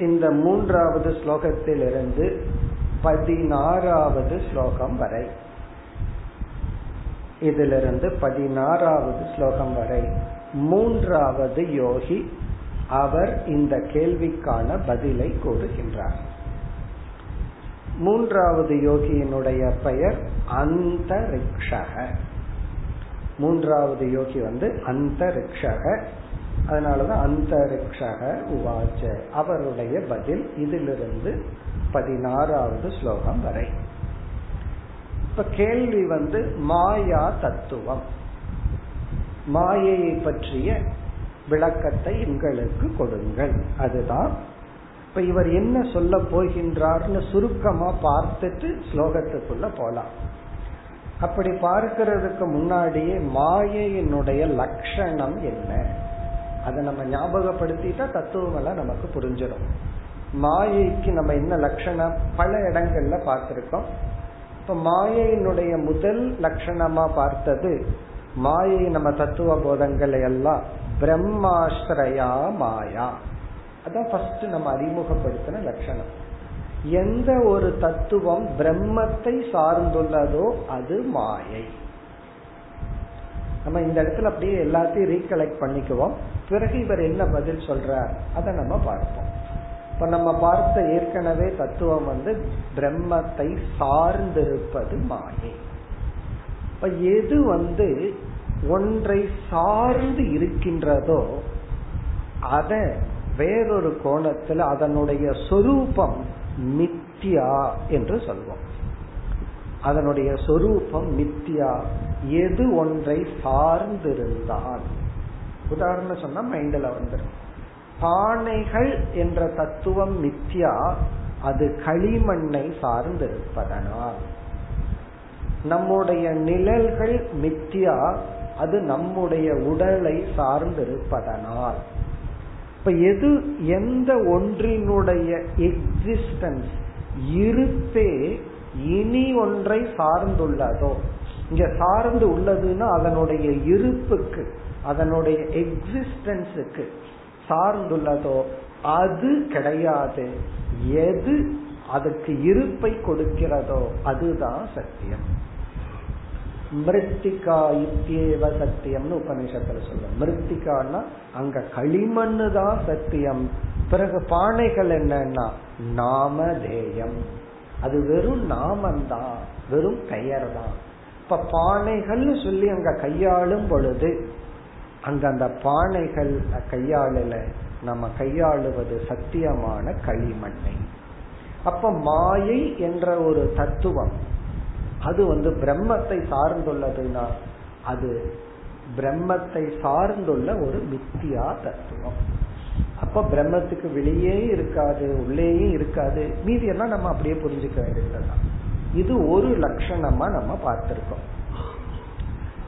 இந்த மூன்றாவது ஸ்லோகத்திலிருந்து பதினாறாவது ஸ்லோகம் வரை. இதிலிருந்து பதினாறாவது ஸ்லோகம் வரை. மூன்றாவது யோகி அவர் இந்த கேள்விக்கான பதிலை கூறுகின்றார். மூன்றாவது யோகியினுடைய பெயர் அந்தரிக்ஷக. மூன்றாவது யோகி வந்து அந்தரிக்ஷக. அதனாலதான் அந்தரிக்ஷக உவாச்ச. அவருடைய பதில் இதிலிருந்து பதினாறாவது ஸ்லோகம் வரை. இப்ப கேள்வி வந்து மாயா தத்துவம். மாயையை பற்றிய விளக்கத்தை எங்களுக்கு கொடுங்கள். அதுதான். இப்ப இவர் என்ன சொல்ல போகின்றார்னு சுருக்கமா பார்த்துட்டு ஸ்லோகத்துக்குள்ள போலாம். அப்படி பார்க்கிறதுக்கு முன்னாடியே மாயையினுடைய லட்சணம் என்ன? அதை நம்ம ஞாபகப்படுத்திட்டா தத்துவம் எல்லாம் நமக்கு புரிஞ்சிடும். மாயைக்கு நம்ம என்ன லட்சணம்? பல இடங்கள்ல பார்த்திருக்கோம். இப்ப மாயையினுடைய முதல் லட்சணமா பார்த்தது மாயை நம்ம தத்துவ போதங்களை எல்லாம் பிரம்மாஸ்ரயா மாயா. அதான் ஃபர்ஸ்ட் நம்ம அறிமுகப்படுத்தின லட்சணம். எந்த ஒரு தத்துவம் பிரம்மத்தை சார்ந்துள்ளதோ அது மாயை. நம்ம இந்த இடத்துல அப்படியே எல்லாத்தையும் ரீகலெக்ட் பண்ணிக்குவோம். பிறகு இவர் என்ன பதில் சொல்றார்? அதை நம்ம பார்ப்போம். இப்ப நம்ம பார்த்த ஏற்கனவே தத்துவம் வந்து பிரம்மத்தை சார்ந்திருப்பது மாயை. இப்ப எது வந்து ஒன்றை சார்ந்து இருக்கின்றதோ அத வேறொரு கோணத்தில் அதனுடைய சொரூபம் மித்தியா என்று சொல்வோம். அதனுடைய சொரூபம் மித்தியா எது ஒன்றை சார்ந்திருந்தால். உதாரணம் சொன்னா மைண்ட்ல வந்துடும் பானைகள் என்ற தத்துவம் மித்யா அது களிமண்ணை சார்ந்திருப்பதனால். நம்முடைய நிழல்கள் மித்தியா அது நம்முடைய உடலை சார்ந்திருப்பதனால். இப்ப எது எந்த ஒன்றினுடைய எக்ஸிஸ்டன்ஸ் இருப்பே இனி ஒன்றை சார்ந்துள்ளதோ இங்க சார்ந்து உள்ளதுன்னா அதனுடைய இருப்புக்கு அதனுடைய எக்ஸிஸ்டன்ஸுக்கு சார்ந்துள்ளதோ அது கிடையாது. எது அதுக்கு இருப்பை கொடுக்கிறதோ அதுதான் சத்தியம். மிருத்திகா இத்தியேவ சத்தியம்னு உபநிஷத்துல சொல்ல மிருத்திகான்னா அங்க களிமண்ணு தான் சத்தியம். பிறகு பானைகள் என்னன்னா நாமதேயம் அது வெறும் நாமந்தான் வெறும் பெயர் தான் இப்ப பானைகள்னு சொல்லி அங்க கையாளும் பொழுது அங்க அந்த பானைகள் கையாளல நம்ம கையாளுவது சத்தியமான களிமண்ணை. அப்ப மாயை என்ற ஒரு தத்துவம் அது வந்து பிரம்மத்தை சார்ந்துள்ளதுன்னா அது பிரம்மத்தை சார்ந்துள்ள ஒரு மித்தியா தத்துவம். அப்ப பிரம்மத்துக்கு வெளியே இருக்காது உள்ளேயும் இருக்காது மீதி எல்லாம் நம்ம அப்படியே புரிஞ்சுக்க வேண்டியதுதான். இது ஒரு லட்சணமா நம்ம பார்த்திருக்கோம்.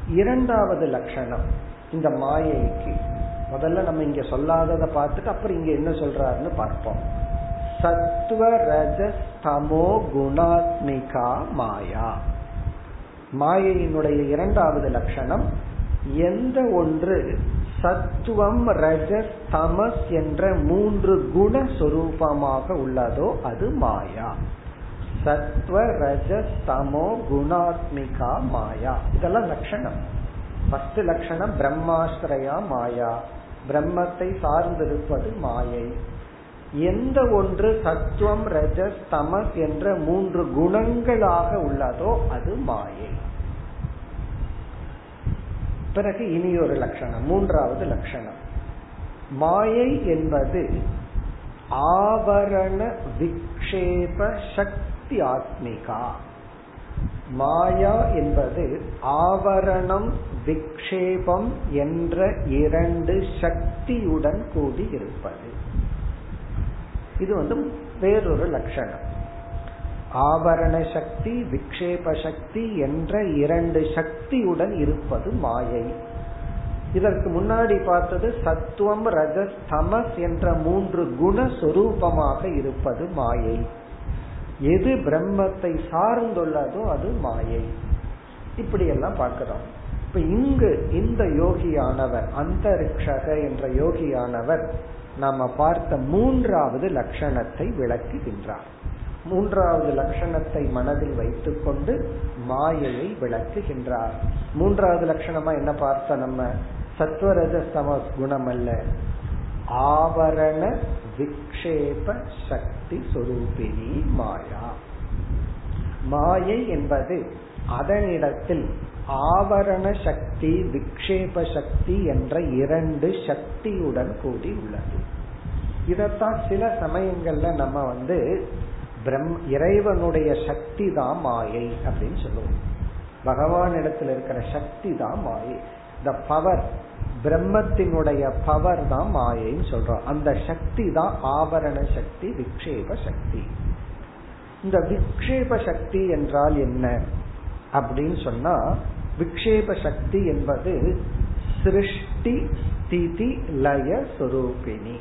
இரண்டாவது லட்சணம் இந்த மாயைக்கு. முதல்ல நம்ம இங்க சொல்லாததை பார்த்துட்டு அப்புறம் இங்க என்ன சொல்றாருன்னு பார்ப்போம். சத்துவ ரஜஸ் தமோ குணாத்மிகா மாயா. மாயையினுடைய இரண்டாவது லட்சணம் எந்த ஒன்று சத்துவம் ரஜஸ் தமஸ் என்ற மூன்று குண சொரூபமாக உள்ளதோ அது மாயா. சத்வ ரஜஸ் தமோ குணாத்மிகா மாயா. இதெல்லாம் லட்சணம். ஃபர்ஸ்ட் லட்சணம் பிரம்மாஸ்திரயா மாயா. பிரம்மத்தை சார்ந்திருப்பது மாயை. எந்த ஒன்று சத்துவம் ரஜஸ் தமஸ் என்ற மூன்று குணங்களாக உள்ளதோ அது மாயை. பிறகு இனி ஒரு லட்சணம் மூன்றாவது லட்சணம். மாயை என்பது ஆவரண விக்ஷேப சக்தி ஆத்மிகா மாயா என்பது ஆவரணம் விக்ஷேபம் என்ற இரண்டு சக்தியுடன் கூடி இருப்பது. இது வந்து வேறொரு லட்சணம். ஆபரண சக்தி விக்ஷேப சக்தி என்ற இரண்டு சக்தியுடன் இருப்பது மாயை. இதற்கு முன்னாடி பார்த்தது சத்துவம் ரஜஸ் தமஸ் என்ற மூன்று குணஸ்வரூபமாக இருப்பது மாயை. எது பிரம்மத்தை சார்ந்துள்ளதோ அது மாயை. இப்படி எல்லாம் பார்க்கிறோம். இப்ப இங்கு இந்த யோகியானவர் அந்தரிக்ஷக என்ற யோகியானவர் நாம பார்த்த மூன்றாவது லட்சணத்தை விளக்குகின்றார். மூன்றாவது லட்சணத்தை மனதில் வைத்துக்கொண்டு மாயையை விளக்குகின்றார். மூன்றாவது லட்சணமா என்ன பார்த்த நம்ம? சத்வரஜ சம குணம் அல்ல ஆவரண விக்ஷேப சக்தி சொரூபிணி மாயா. மாயை என்பது அதனிடத்தில் ஆவரண சக்தி விக்ஷேப சக்தி என்ற இரண்டு சக்தியுடன் கூடி உள்ளது இதத்தான் சில சமயங்கள்ல நம்ம வந்து பிரம் இறைவனுடைய சக்தி தான் மாயை அப்படின்னு சொல்லுவோம். பகவான் இடத்துல இருக்கிற சக்தி தான் மாயை. த பவர் பிரம்மத்தினுடைய பவர் தான் மாயைன்னு சொல்றோம். அந்த சக்தி தான் ஆபரண சக்தி விக்ஷேப சக்தி. இந்த விக்ஷேப சக்தி என்றால் என்ன? அப்படின்னு சொன்னா விக்ஷேப சக்தி என்பது சிருஷ்டி ஸ்திதி லய சுரூபிணி.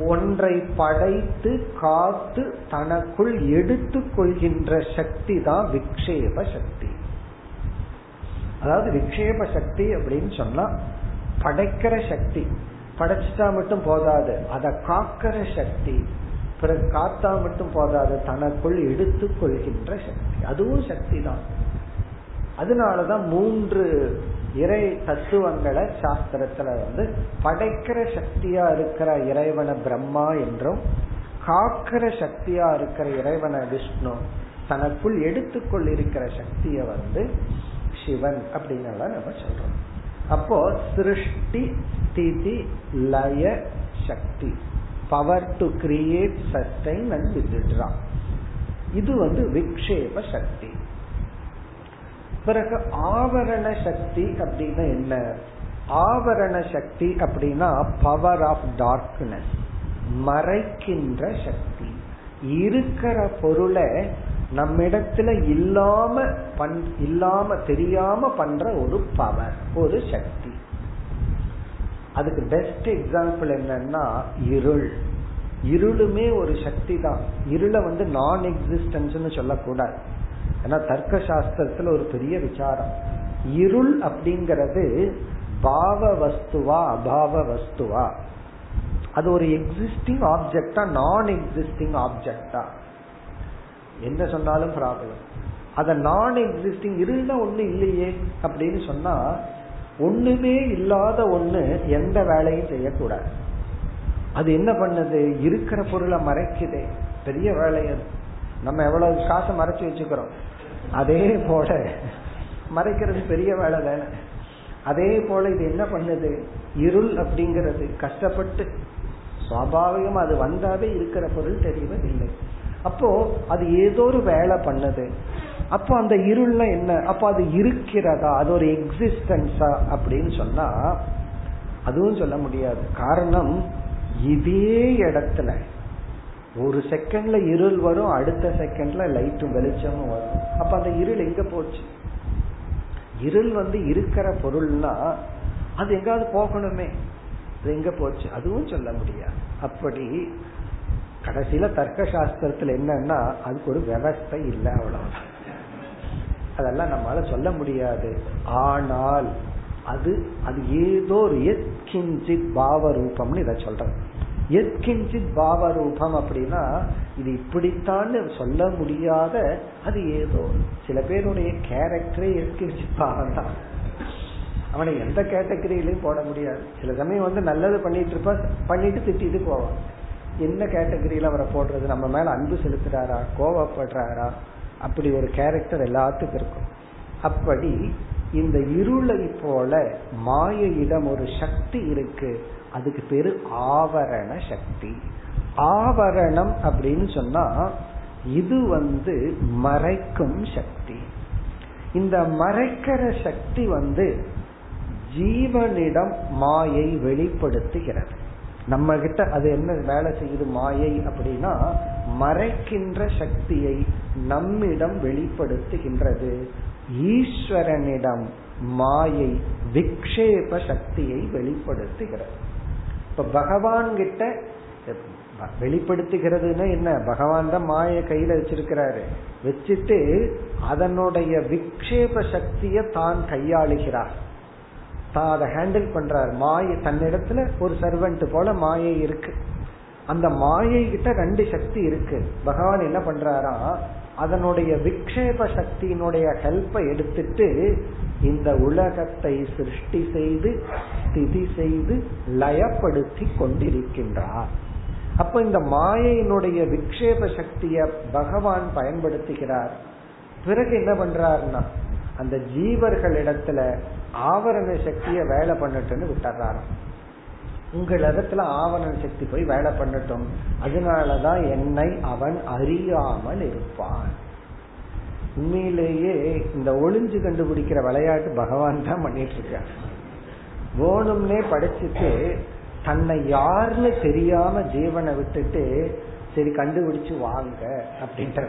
ஒன்றை படைத்து காத்து தனக்குள் எடுத்து கொள்கின்ற சக்தி தான் விக்ஷேப சக்தி. அதாவது விக்ஷேப சக்தி அப்படின்னு சொன்னா படைக்கிற சக்தி. படைச்சிட்டா மட்டும் போதாது. அதை காக்கிற சக்தி பிறகு காத்தா மட்டும் போதாது. தனக்குள் எடுத்து கொள்கின்ற சக்தி. அதுவும் சக்தி தான் அதனாலதான் மூன்று இறை தத்துவங்களை சாஸ்திரத்துல வந்து படைக்கிற சக்தியா இருக்கிற இறைவனை பிரம்மா என்றும் காக்கிற சக்தியா இருக்கிற இறைவனை விஷ்ணு தனக்குள் எடுத்துக்கொள் இருக்கிற சக்திய வந்து சிவன் அப்படின்னு நம்ம சொல்றோம். அப்போ சிருஷ்டி ஸ்திதி லய சக்தி. Power to create sustain and withdraw இது வந்து விக்ஷேப சக்தி. பிறகு ஆவரண சக்தி அப்படின்னா என்ன? ஆவரண சக்தி அப்படின்னா பவர் ஆஃப் டார்க்னஸ் மறைக்கின்ற சக்தி. இருக்கிற பொருளை நம்மிடத்துல இல்லாம பண் இல்லாம தெரியாம பண்ற ஒரு பவர் ஒரு சக்தி. அதுக்கு பெஸ்ட் எக்ஸாம்பிள் என்னன்னா இருள். இருளுமே ஒரு சக்தி தான் இருளை வந்து நான் எக்ஸிஸ்டன்ஸ் சொல்லக்கூடாது. ஏன்னா தர்க்க சாஸ்திரத்துல ஒரு பெரிய விசாரம். இருள் அப்படிங்கிறது பாவ வஸ்துவா அபாவ வஸ்துவா. அது ஒரு எக்ஸிஸ்டிங் ஆப்ஜெக்டா நான் எக்ஸிஸ்டிங் ஆப்ஜெக்டா என்ன சொன்னாலும் ப்ராப்ளம் அத நான் எக்ஸிஸ்டிங் இருந்தா ஒண்ணு இல்லையே அப்படின்னு சொன்னா ஒண்ணுமே இல்லாத ஒண்ணு எந்த வேலையும் செய்யக்கூடாது. அது என்ன பண்ணுது? இருக்கிற பொருளை மறைக்குதே. பெரிய வேலை அது. நம்ம எவ்வளவு காசை மறைச்சு வச்சுக்கிறோம். அதே போல மறைக்கிறது பெரிய வேலை தானே. அதே போல இது என்ன பண்ணுது? இருள் அப்படிங்கிறது. கஷ்டப்பட்டு சுவாபாவிகமா அது வந்தாவே இருக்கிற பொருள் தெரியவதில்லை அப்போ அது ஏதோ ஒரு வேலை பண்ணுது. அப்போ அந்த இருள்ல என்ன? அப்போ அது இருக்கிறதா? அது ஒரு எக்ஸிஸ்டன்ஸா அப்படின்னு சொன்னா அதுவும் சொல்ல முடியாது. காரணம் இதே இடத்துல ஒரு செகண்ட்ல இருள் வரும் அடுத்த செகண்ட்ல லைட்டும் வெளிச்சமும் வரும். அப்ப அந்த இருள் எங்க போச்சு? இருள் வந்து இருக்கிற பொருள்னா அது எங்காவது போகணுமே. அது எங்க போச்சு? அதுவும் சொல்ல முடியாது. அப்படி கடைசியில தர்க்க சாஸ்திரத்துல என்னன்னா அதுக்கு ஒரு விவஸ்தை இல்லை அவ்வளவுதான். அதெல்லாம் நம்மளால சொல்ல முடியாது. ஆனால் அது அது ஏதோ ஒரு எத்கிஞ்சித் பாவ ரூபம்னு இதை சொல்றேன் எத்கிஞ்சித் பாவ ரூபம் அப்படின்னா இது இப்படித்தான்னு சொல்ல முடியாத அது ஏதோ சில பேருடைய கேரக்டரே எத்கிஞ்சித் பாவம் தான் அவனை எந்த கேட்டகரியிலையும் போட முடியாது. சில சமயம் வந்து நல்லது பண்ணிட்டு இருப்பா பண்ணிட்டு திட்டிட்டு போவான். என்ன கேட்டகரியில அவரை போடுறது? நம்ம மேல அன்பு செலுத்துறாரா? கோவப்படுறாரா? அப்படி ஒரு கேரக்டர் எல்லாத்துக்கும் இருக்கும். அப்படி இந்த இருளை போல மாயையிடம் ஒரு சக்தி இருக்கு. அதுக்கு பேரு ஆவரண சக்தி. ஆவரணம் அப்படின்னு சொன்னா இது வந்து மறைக்கும் சக்தி. இந்த மறைக்கிற சக்தி வந்து ஜீவனிடம் மாயை வெளிப்படுத்துகிறது. நம்ம கிட்ட அது என்ன வேலை செய்யுது? மாயை அப்படின்னா மறைக்கின்ற சக்தியை நம்மிடம் வெளிப்படுத்துகின்றது. ஈஸ்வரனிடம் மாயை விக்ஷேப சக்தியை வெளிப்படுத்துகிறது. இப்ப பகவான் கிட்ட வெளிப்படுத்துகிறதுனா என்ன? பகவான் தான் மாய கையில வச்சிருக்கிறாரு. வச்சுட்டு அதனுடைய விக்ஷேப சக்தியை தான் கையாளுகிறார். தான் அதை ஹேண்டில் பண்றார். மாயை தன்னிடத்துல ஒரு சர்வெண்ட் போல மாயை இருக்கு. அந்த மாயை கிட்ட ரெண்டு சக்தி இருக்கு. பகவான் என்ன பண்றாரா அதனுடைய விக்ஷேப சக்தியினுடைய ஹெல்ப்பை எடுத்துட்டு இந்த உலகத்தை சிருஷ்டி செய்து ஸ்திதி செய்து லயப்படுத்தி கொண்டிருக்கின்றார். அப்ப இந்த மாயையினுடைய விக்ஷேப சக்திய பகவான் பயன்படுத்துகிறார். பிறகு என்ன பண்றாருன்னா அந்த ஜீவர்களிடத்துல ஆவரண சக்திய வேலை பண்ணட்டும்னு விட்டுறாராம். உங்கள் இடத்துல ஆவரண சக்தி போய் வேலை பண்ணட்டும். அதனாலதான் என்னை அவன் அறியாமல் இருப்பான். உண்மையிலேயே இந்த ஒளிஞ்சு கண்டுபிடிக்கிற விளையாட்டு பகவான் தான் பண்ணிட்டு இருக்கார் வேணும்னே படிச்சுட்டு தன்னை யாருன்னு தெரியாம ஜீவனை விட்டுட்டு சரி கண்டுபிடிச்சு வாங்க அப்படின்ற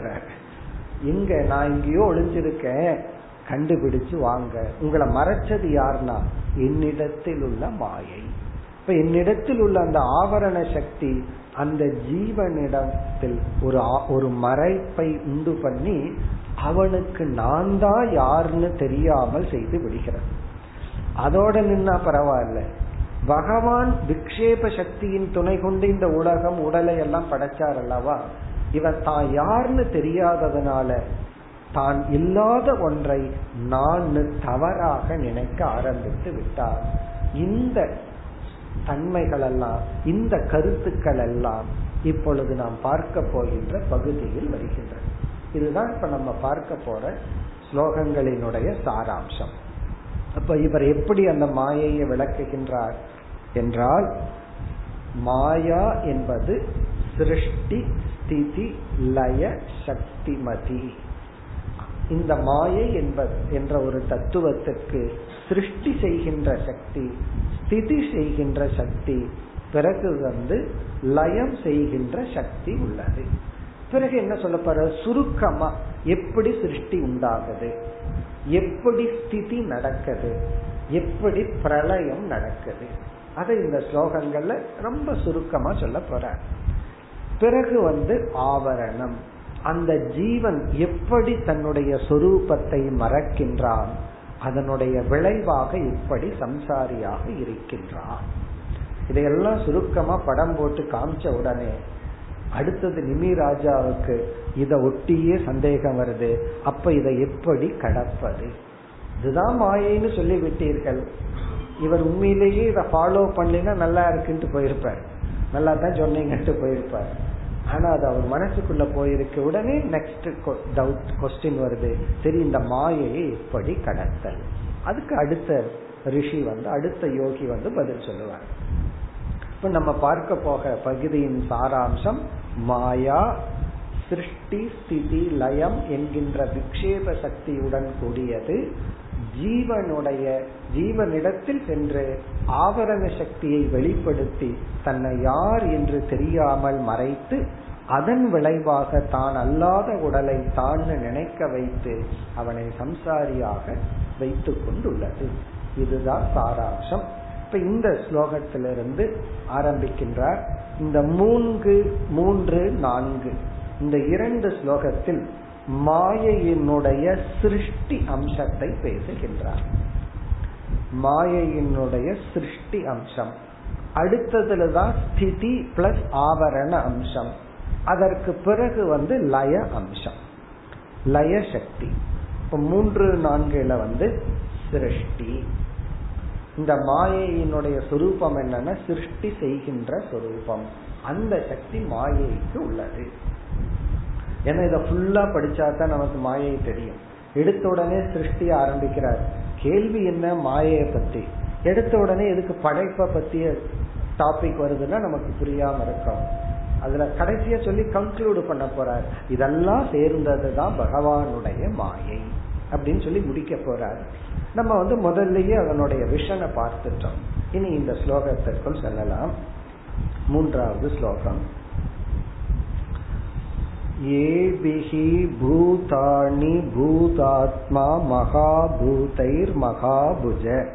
இங்க நான் இங்கேயோ ஒளிஞ்சிருக்கேன். கண்டுபிடிச்சு வாங்க. உங்களை மறைச்சது யாருன்னா? என்னிடத்தில் உள்ள மாயை. இப்ப என்னிடத்தில் உள்ள அந்த ஆவரண சக்தி அந்த ஜீவனிடத்தில் ஒரு ஒரு மறைப்பை உண்டு பண்ணி அவனுக்கு நான் தான் யாருன்னு தெரியாமல் செய்து விடுகிறது. அதோட நின்னா பரவாயில்ல. பகவான் விக்ஷேப சக்தியின் துணை கொண்டு இந்த உலகம் உடலை எல்லாம் படைச்சார் அல்லவா? இவன் தான் யாருன்னு தெரியாததுனால தான் இல்லாத ஒன்றை நான் தவறாக நினைக்க ஆரம்பித்து விட்டார். இந்த தன்மைகள் எல்லாம் இந்த கருத்துக்கள் எல்லாம் இப்பொழுது நாம் பார்க்க போகின்ற பகுதியில் வருகின்றன. இதுதான் இப்ப நம்ம பார்க்க போற ஸ்லோகங்களினுடைய சாராம்சம். அப்ப இவர் எப்படி அந்த மாயையை விளக்குகின்றார் என்றால் மாயா என்பது சிருஷ்டி ஸ்திதி லய சக்திமதி இந்த மாயை என்பது என்ற ஒரு தத்துவத்திற்கு சிருஷ்டி செய்கின்ற சக்தி ஸ்திதி செய்கின்ற சக்தி பிறகு வந்து லயம் செய்கின்ற சக்தி உள்ளது. பிறகு என்ன சொல்ல போற? சுருக்கமா எப்படி சிருஷ்டி உண்டாகுது? எப்படி ஸ்திதி நடக்குது? எப்படி பிரளயம் நடக்குது? அதை இந்த ஸ்லோகங்கள்ல ரொம்ப சுருக்கமா சொல்ல போற பிறகு வந்து ஆவரணம். அந்த ஜீவன் எப்படி தன்னுடைய சொரூபத்தை மறக்கின்றான் அதனுடைய விளைவாக இப்படி சம்சாரியாக இருக்கின்றான். இதையெல்லாம் சுருக்கமா படம் போட்டு காமிச்ச உடனே அடுத்தது நிமி ராஜாவுக்கு இதை ஒட்டியே சந்தேகம் வருது அப்ப இதை எப்படி கடப்பது? இதுதான் மாயைன்னு சொல்லி விட்டீர்கள் இவர் உண்மையிலேயே இதை ஃபாலோ பண்ணலைன்னா நல்லா இருக்குன்ட்டு போயிருப்பார். நல்லா தான் சொன்னீங்கன்ட்டு போயிருப்பார். ஆனா அது அவர் மனசுக்குள்ள போயிருக்க உடனே நெக்ஸ்ட் டவுட் கொஸ்டின் வருது. சரி இந்த மாயையை எப்படி கடத்தல். அதுக்கு அடுத்த ரிஷி வந்து அடுத்த யோகி வந்து பதில் சொல்லுவார். இப்ப நம்ம பார்க்க போக பகுதியின் சாராம்சம் மாயா சிருஷ்டி ஸ்திதி லயம் என்கின்ற விக்ஷேப சக்தியுடன் கூடியது ஜீவனுடைய ஜீவனிடத்தில் சென்று ஆவரண சக்தியை வெளிப்படுத்தி தன்னை யார் என்று தெரியாமல் மறைத்து அதன் விளைவாக தான் அல்லாத உடலை தான் நினைக்க வைத்து அவனை சம்சாரியாக வைத்து கொண்டுள்ளது. இதுதான் சாராம்சம். இப்ப இந்த ஸ்லோகத்திலிருந்து ஆரம்பிக்கின்றார். இந்த மூன்று மூன்று நான்கு. இந்த இரண்டு ஸ்லோகத்தில் மாயையினுடைய சிருஷ்டி அம்சத்தை பேசுகின்றார். மாயையினுடைய சிருஷ்டி அம்சம். அடுத்ததுல தான் ஸ்திதி பிளஸ் ஆவரண அம்சம். அதற்கு பிறகு வந்து லய அம்சம். லய சக்தி. இப்போ மூன்று நான்குல வந்து சிருஷ்டி. இந்த மாயையினுடைய சொரூபம் என்னன்னா சிருஷ்டி செய்கின்ற சொரூபம். அந்த சக்தி மாயைக்கு உள்ளது. ஏன்னா இதை ஃபுல்லா படிச்சா தான் நமக்கு மாயை தெரியும். எடுத்த உடனே சிருஷ்டி ஆரம்பிக்கிறார். கேள்வி என்ன? மாயையை பத்தி எடுத்த உடனே எதுக்கு படைப்பை பத்திய டாபிக் வருதுன்னா நமக்கு புரியாம இருக்கும் அதுல கடைசியா சொல்லி கன்க்ளூட் பண்ண போறார். இதெல்லாம் சேர்ந்ததுதான் பகவானுடைய மாயை அப்படின்னு சொல்லி முடிக்க போறார். நம்ம வந்து முதல்லயே அதனுடைய விஷனை பார்த்துட்டோம். இனி இந்த ஸ்லோகத்திற்குள் செல்லலாம். மூன்றாவது ஸ்லோகம். ஏபிஹி பூதாணி பூதாத்மா மகாபூதைர் மகாபுஜ.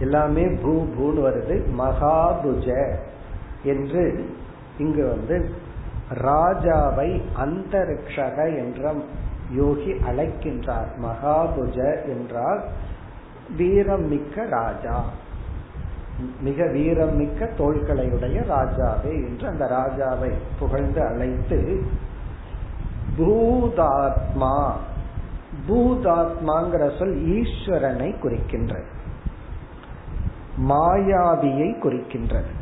எல்லாமே பூ பூன்னு வருது. மகாபுஜ என்று இங்கு வந்து ராஜாவை அந்தரிக்ஷக என்ற யோகி அழைக்கின்றார். மகாபுஜ என்றால் வீரம் மிக்க ராஜா. மிக வீரம் மிக்க தோள்களையுடைய ராஜாவே என்று அந்த ராஜாவை புகழ்ந்து அழைத்து பூதாத்மா பூதாத்மாங்கிற சொல் ஈஸ்வரனை குறிக்கின்றது. மாயாவியை குறிக்கின்றது.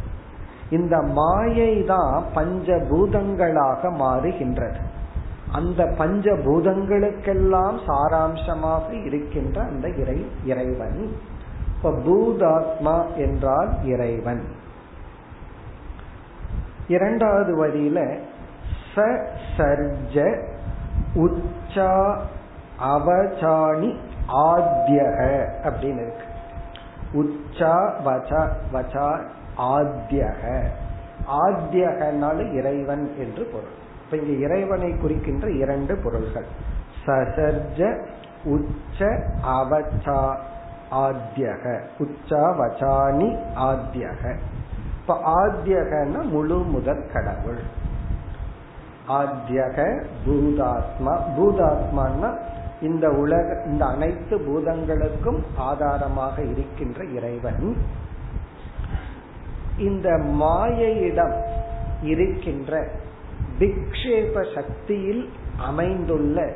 இந்த மாயை தான் பஞ்சபூதங்களாக மாறுகின்றது. அந்த பஞ்சபூதங்களுக்கெல்லாம் சாராம்சமாக இருக்கின்ற அந்த இறை இறைவன். இப்ப பூதாத்மா என்றால் இறைவன். இரண்டாவது வரியில ச சர்ஜ உச்சா அவசாணி ஆத்தியக அப்படின்னு இருக்கு. உச்சா வச்சா வச்சா ஆத்தியக ஆத்தியகனால இறைவன் என்று பொருள். இப்ப இங்க இறைவனை குறிக்கின்ற இரண்டு பொருள்கள். சசர்ஜ உச்ச அவச்சா ஆத்தியக உச்சா வச்சானி ஆத்தியக இப்ப ஆத்தியகன்னா முழு முதற் கடவுள். ஆத்தியக பூதாத்மா. பூதாத்மான்னா இந்த உலக இந்த அனைத்து பூதங்களுக்கும் ஆதாரமாக இருக்கின்ற இறைவன். இந்த மாயையிடம் இருக்கின்ற பிக்ஷேப சக்தியில் அமைந்துள்ள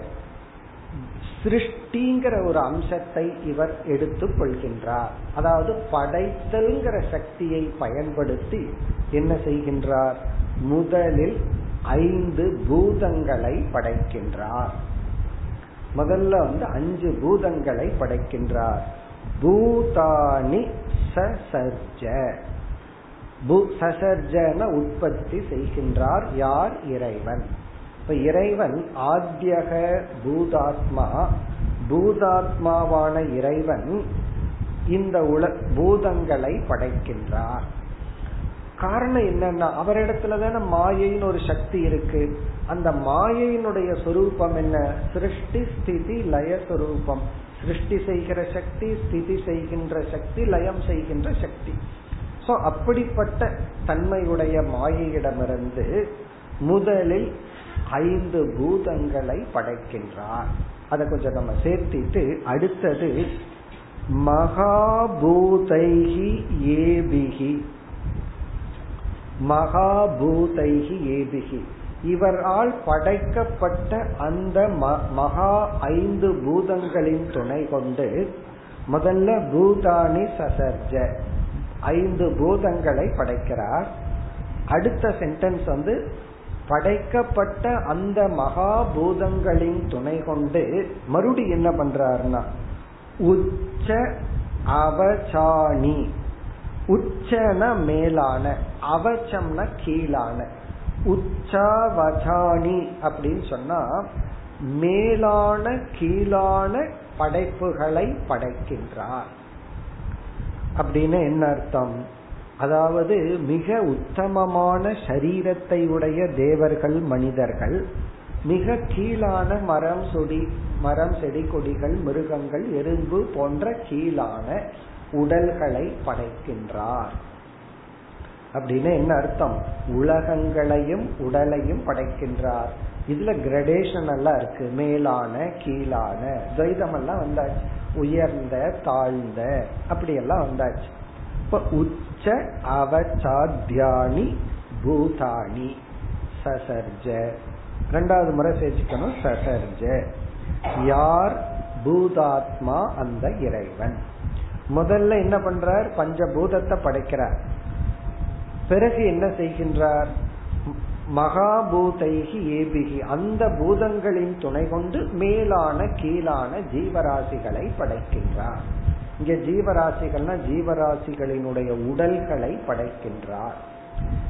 சிருஷ்டிங்கிற ஒரு அம்சத்தை இவர் எடுத்துக் கொள்கின்றார். அதாவது படைத்தல்ங்கிற சக்தியை பயன்படுத்தி என்ன செய்கின்றார்? முதலில் ஐந்து பூதங்களை படைக்கின்றார். முதல்ல வந்து அஞ்சு பூதங்களை படைக்கின்றார். பூதானி சசர்ஜ. சசர்ஜன உற்பத்தி செய்கின்றார் யார்? இறைவன். இப்ப இறைவன் ஆத்யக பூதாத்மா பூதாத்மாவான இறைவன் இந்த உல பூதங்களை படைக்கின்றார். காரணம் என்னன்னா அவரிடத்துல தானே மாயைன்னு ஒரு சக்தி இருக்கு. அந்த மாயையினுடைய சொரூபம் என்ன? சிருஷ்டி ஸ்திதி லய சொரூபம். சிருஷ்டி செய்கிற சக்தி ஸ்திதி செய்கின்ற சக்தி லயம் செய்கின்ற சக்தி. சோ அப்படிப்பட்ட தன்மையுடைய மாயையிடமிருந்து முதலில் ஐந்து பூதங்களை படைக்கின்றார் அதை கொஞ்சம் நம்ம சேர்த்திட்டு அடுத்தது மகாபூதைகி ஏபிகி மகாபூதைகி ஏபிகி இவரால் படைக்கப்பட்ட அந்த மகா ஐந்து பூதங்களின் துணை கொண்டு முதல்ல பூதானி சசர்ஜ ஐந்து பூதங்களை படைக்கிறார். அடுத்த சென்டென்ஸ் வந்து படைக்கப்பட்ட அந்த மகாபூதங்களின் துணை கொண்டு மறுபடி என்ன பண்றாருன்னா உச்ச அவசானி உச்சன மேலான அவச்சம்னா கீழான. உச்சாவசானி அப்படின்னு சொன்னா மேலான கீழான படைப்புகளை படைக்கின்றார். அப்படின்னு என்ன அர்த்தம்? அதாவது மிக உத்தமமான சரீரத்தை உடைய தேவர்கள் மனிதர்கள் மிக கீழான மரம் சொடி மரம் செடி கொடிகள் மிருகங்கள் எறும்பு போன்ற கீழான உடல்களை படைக்கின்றார். அப்படின்னு என்ன அர்த்தம்? உலகங்களையும் உடலையும் படைக்கின்றார். இதுல கிரடேஷன் எல்லாம் இருக்கு. மேலான கீழான. துவைதம் எல்லாம் வந்தாச்சு. உயர்ந்த தாழ்ந்த அப்படி எல்லாம் வந்தாச்சு. இப்ப உச்ச அவசாத்தியானி பூதானி சசர்ஜ. ரெண்டாவது முறை சேர்த்துக்கணும் சசர்ஜ. யார்? பூதாத்மா அந்த இறைவன். முதல்ல என்ன பண்றார்? பஞ்சபூதத்தை படைக்கிறார். பிறகு என்ன செய்கின்றார்? மகாபூதைகி ஏபிகி அந்த பூதங்களின் துணை கொண்டு மேலான கீழான ஜீவராசிகளை படைக்கின்றார். இங்க ஜீவராசிகள்னா ஜீவராசிகளினுடைய உடல்களை படைக்கின்றார்.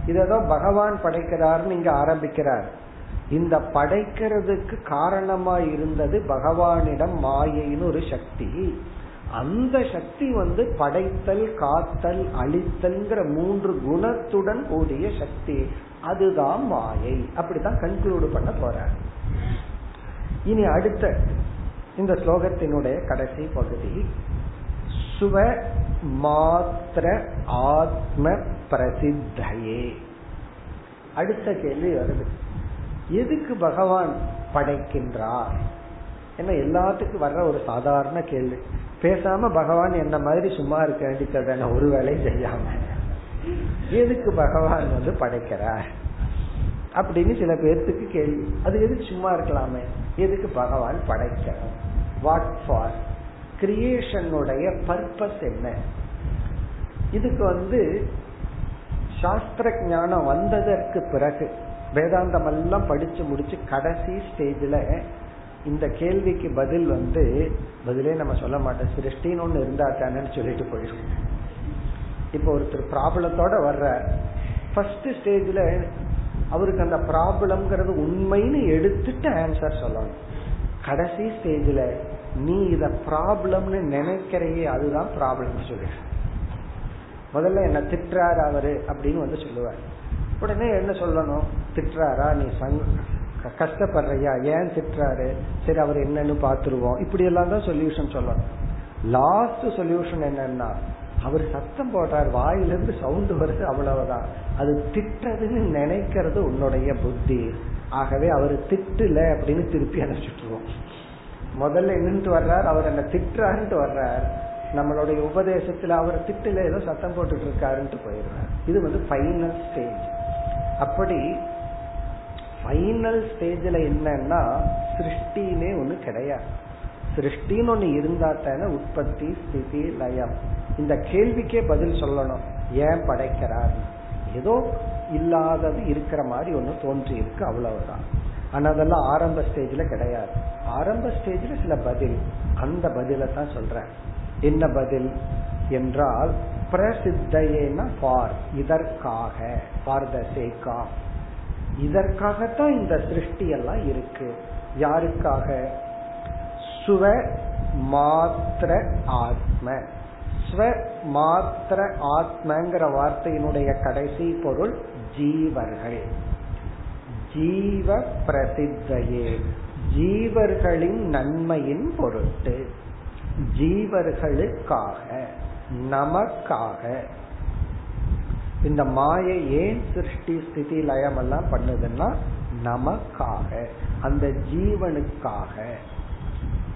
இதோ பகவான் படைக்கிறார்னு இங்க ஆரம்பிக்கிறார். இந்த படைக்கிறதுக்கு காரணமா இருந்தது பகவானிடம் மாயைன்னு ஒரு சக்தி. அந்த சக்தி வந்து படைத்தல் காத்தல் அழித்தல்ங்கிற மூன்று குணத்துடன் கூடிய சக்தி. அதுதான் மாயை. அப்படித்தான் கன்க்ளூடு பண்ண போற இனி அடுத்த இந்த ஸ்லோகத்தினுடைய கடைசி பகுதி. சுவ மாத்திர ஆத்ம பிரசித்தையே. அடுத்த கேள்வி வருது. எதுக்கு பகவான் படைக்கின்றார்? ஏன்னா எல்லாத்துக்கும் வர்ற ஒரு சாதாரண கேள்வி. பேசாம பகவான் என்ன மாதிரி சும்மா இருக்க வேண்டியதான ஒரு வேலையும் செய்யாம. எதுக்கு பகவான் வந்து படைக்கிறார்? அப்படின்னு சில பேர்த்துக்கு கேள்வி. அது எதுக்கு சும்மா இருக்கலாமே? எதுக்கு பகவான் படைக்கிறார்? வாட் ஃபார் கிரியேஷனுடைய பர்பஸ் என்ன? இதுக்கு வந்து சாஸ்திர ஞானம் வந்ததற்கு பிறகு வேதாந்தம் எல்லாம் படிச்சு முடிச்சு கடைசி ஸ்டேஜில் இந்த கேள்விக்கு பதில் வந்து பதிலே நம்ம சொல்ல மாட்டோம். சிருஷ்டின்னு ஒன்று இருந்தா தானேன்னு சொல்லிட்டு போயிடும். இப்போ ஒருத்தர் ப்ராப்ளத்தோட வர்ற ஃபர்ஸ்ட் ஸ்டேஜில் அவருக்கு அந்த ப்ராப்ளம்ங்கிறது உண்மைன்னு எடுத்துட்டு ஆன்சர் சொல்லணும். கடைசி ஸ்டேஜில் நீ இத ப்ராப்ளம்னு நினைக்கிறையே அதுதான் ப்ராப்ளம் சொல்லு. முதல்ல என்ன திட்டுறாரு அவரு அப்படின்னு வந்து சொல்லுவார். உடனே என்ன சொல்லணும்? திட்டுறாரா? நீ கஷ்டப்படுறியா? ஏன் திட்டுறாரு? சரி அவர் என்னன்னு பாத்துருவோம் இப்படி எல்லாம் தான் சொல்யூஷன் சொல்லணும். லாஸ்ட் சொல்யூஷன் என்னன்னா அவர் சத்தம் போடுறார் வாயிலிருந்து சவுண்ட் வருது அவ்வளவுதான். அது திட்டதுன்னு நினைக்கிறது உன்னுடைய புத்தி. ஆகவே அவர் திட்டுல அப்படின்னு திருப்பி அனுப்பிச்சுட்டுருவோம் முதல்ல என்னன்ட்டு வர்றார் அவர் என்ன திட்டுறாருன்ட்டு வர்றார். நம்மளுடைய உபதேசத்துல அவர் திட்டுல ஏதோ சத்தம் போட்டுட்டு இருக்காருன்ட்டு போயிடுறார். இது வந்து ஃபைனல் ஸ்டேஜ் அப்படி ஃபைனல் ஸ்டேஜில் என்னன்னா சிருஷ்டினே ஒன்று கிடையாது. சிருஷ்டின்னு ஒன்று இருந்தா தானே உற்பத்தி ஸ்திதி லயம். இந்த கேள்விக்கே பதில் சொல்லணும். ஏன் படைக்கிறார்? ஏதோ இல்லாதது இருக்கிற மாதிரி ஒன்று தோன்றி இருக்கு அவ்வளவுதான். ஆனால் அதெல்லாம் ஆரம்ப ஸ்டேஜில் கிடையாது. ஆரம்ப ஸ்டேஜ்ல சில பதில். அந்த பதில தான் சொல்றேன். என்ன பதில்? என்றால் பிரசித்தையேனா ஃபார் இதற்காக ஃபார் த சேக்கா இதற்காகத்தான் இந்த சிருஷ்டி எல்லாம் இருக்கு. யாருக்காக? சுவ மாத்திர ஆத்ம. ஸ்வ மாத்திர ஆத்மங்கிற வார்த்தையினுடைய கடைசி பொருள் ஜீவர்கள். ஜீவ பிரசித்தையே. ஜீவர்களின் நன்மையின் பொருட்டு ஜீவர்களுக்காக நமக்காக. இந்த மாயை ஏன் சிருஷ்டி ஸ்திதி லயம் எல்லாம் பண்ணுதுன்னா நமக்காக அந்த ஜீவனுக்காக.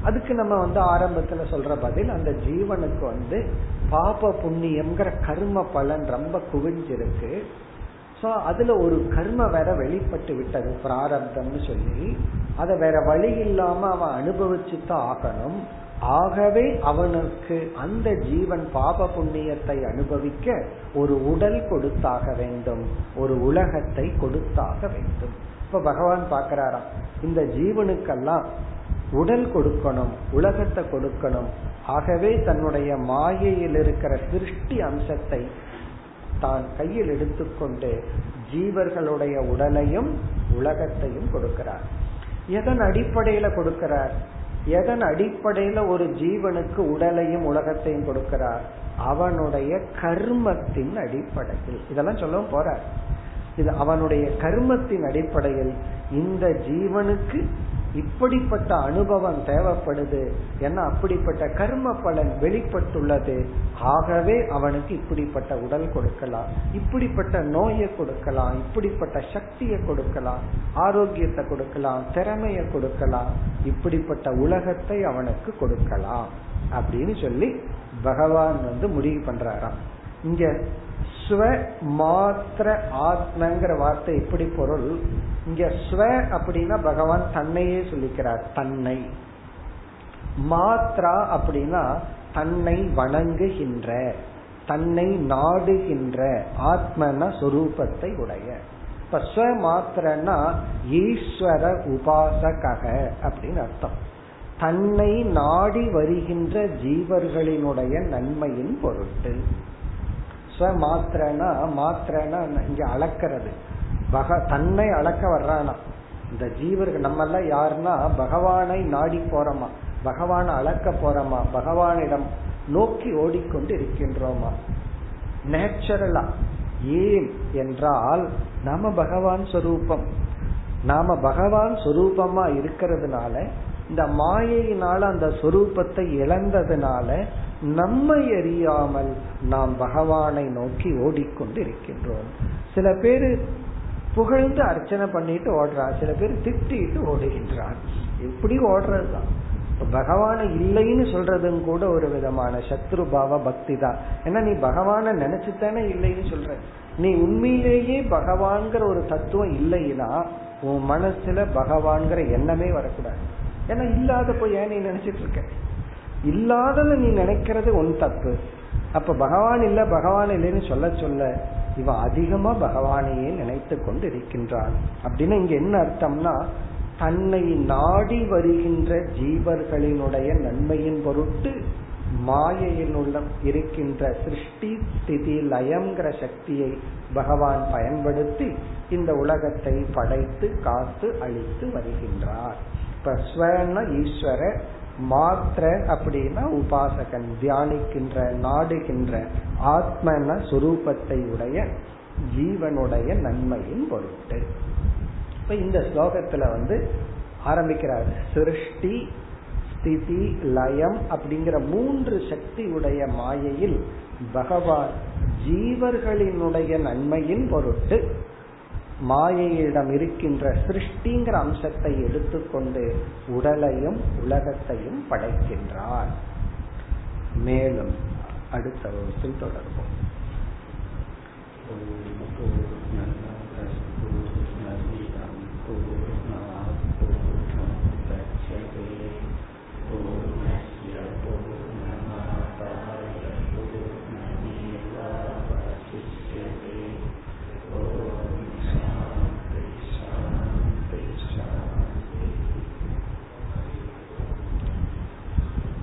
அதுக்கு நம்ம வந்து ஆரம்பத்துல சொல்ற பதில் அந்த ஜீவனுக்கு வந்து பாப புண்ணியம்ங்கிற கர்ம பலன் ரொம்ப குவிஞ்சிருக்கு. சோ அதுல ஒரு கர்ம வேற வெளிப்பட்டு விட்டது பிராரப்தம்னு சொல்லி. அதை வேற வழி இல்லாம அவன் அனுபவிச்சு தான் ஆகணும். ஆகவே அவனுக்கு அந்த ஜீவன் பாப புண்ணியத்தை அனுபவிக்க ஒரு உடல் கொடுத்தாக வேண்டும். ஒரு உலகத்தை கொடுத்தாக வேண்டும். இப்ப பகவான் பாக்கிறாராம் இந்த ஜீவனுக்கெல்லாம் உடல் கொடுக்கணும் உலகத்தை கொடுக்கணும். ஆகவே தன்னுடைய மாயையில் இருக்கிற சிருஷ்டி அம்சத்தை தான் கையில் எடுத்துக்கொண்டு ஜீவர்களுடைய உடலையும் உலகத்தையும் கொடுக்கிறார். எதன் அடிப்படையில கொடுக்கிறார்? எதன் அடிப்படையில ஒரு ஜீவனுக்கு உடலையும் உலகத்தையும் கொடுக்கிறார்? அவனுடைய கர்மத்தின் அடிப்படையில். இதெல்லாம் சொல்லவும் போற இது அவனுடைய கர்மத்தின் அடிப்படையில் இந்த ஜீவனுக்கு இப்படிப்பட்ட அனுபவம் தேவைப்படுது ஏன்னா அப்படிப்பட்ட கர்ம பலன் வெளிப்பட்டுள்ளது. ஆகவே அவனுக்கு இப்படிப்பட்ட உடல் கொடுக்கலாம் இப்படிப்பட்ட நோயை கொடுக்கலாம் இப்படிப்பட்ட சக்தியை கொடுக்கலாம் ஆரோக்கியத்தை கொடுக்கலாம் திறமையை கொடுக்கலாம் இப்படிப்பட்ட உலகத்தை அவனுக்கு கொடுக்கலாம் அப்படின்னு சொல்லி பகவான் வந்து முடிவு பண்றாராம். இங்க ஸ்வ மாத்திர ஆத்மங்கிற வார்த்தை எப்படி பொருள்? இங்க ஸ்வ அப்படின்னா பகவான் தன்னையே சொல்லிக்கிறார் தன்னை. மாத்ரா அப்படின்னா தன்னை வணங்குகின்ற தன்னை நாடுகின்ற ஆத்மன சொரூபத்தை உடைய. இப்ப ஸ்வ மாத்திரன்னா ஈஸ்வர உபாசகக அப்படின்னு அர்த்தம். தன்னை நாடி வருகின்ற ஜீவர்களினுடைய நன்மையின் பொருட்டு. ஸ்வமாத்திரனா மாத்திரனா இங்க அளக்கிறது. பக தன்னை அளக்க வர்றானா. இந்த ஜீவர்கள் நம்ம எல்லாம் யாருன்னா பகவானை நாடி போறோமா பகவானை அளக்க போறோமா பகவானிடம் நோக்கி ஓடிக்கொண்டு இருக்கின்றோமா. நேச்சுரலா. ஏன் என்றால் நாம பகவான் சொரூபம். நாம பகவான் சொரூபமா இருக்கிறதுனால இந்த மாயையினால அந்த சொரூபத்தை இழந்ததுனால நம்மை அறியாமல் நாம் பகவானை நோக்கி ஓடிக்கொண்டு இருக்கின்றோம் சில பேர் புகழ்ந்து அர்ச்சனை பண்ணிட்டு ஓடுறார் சில பேர் திட்டிட்டு ஓடுகின்றார். எப்படி ஓடுறதுதான். பகவான இல்லைன்னு சொல்றதும் கூட ஒரு விதமான சத்ருபாவ பக்தி தான் ஏன்னா நீ பகவான நினைச்சுத்தானே இல்லைன்னு சொல்ற. நீ உண்மையிலேயே பகவான்கிற ஒரு தத்துவம் இல்லைன்னா உன் மனசுல பகவான்கிற எண்ணமே வரக்கூடாது. ஏன்னா இல்லாத போய் ஏன் நீ நினைச்சிட்டு இருக்க? இல்லாதத நீ நினைக்கிறது உன் தப்பு. அப்ப பகவான் இல்ல பகவான் இல்லைன்னு சொல்ல சொல்ல இவன் அதிகமா பகவானையே நினைத்து கொண்டு இருக்கின்றான் அப்படின்னு இங்க என்ன அர்த்தம்னா தன்னை நாடி வருகின்ற ஜீவர்களினுடைய நன்மையின் பொருட்டு மாயையின் உள்ள இருக்கின்ற சிருஷ்டி ஸ்திதி லயம்ங்கிற சக்தியை பகவான் பயன்படுத்தி இந்த உலகத்தை படைத்து காத்து அழித்து வருகின்றார். இப்ப ஸ்வன ஈஸ்வர மாத்திர அப்படின்னா உபாசகன் தியானிக்கின்ற நாடுகின்ற ஆத்மன சுரூபத்தை உடைய ஜீவனுடைய நன்மையின் பொருட்டு. இப்ப இப்ப இந்த ஸ்லோகத்துல வந்து ஆரம்பிக்கிறார் சிருஷ்டி ஸ்திதி லயம் அப்படிங்கிற மூன்று சக்தி உடைய மாயையில் பகவான் ஜீவர்களினுடைய நன்மையின் பொருட்டு மாயையிடம் இருக்கின்ற சிருஷ்டிங்கிற அம்சத்தை எடுத்துக்கொண்டு உடலையும் உலகத்தையும் படைக்கின்றார். மேலும் அடுத்த வகுப்பில் தொடர்போம்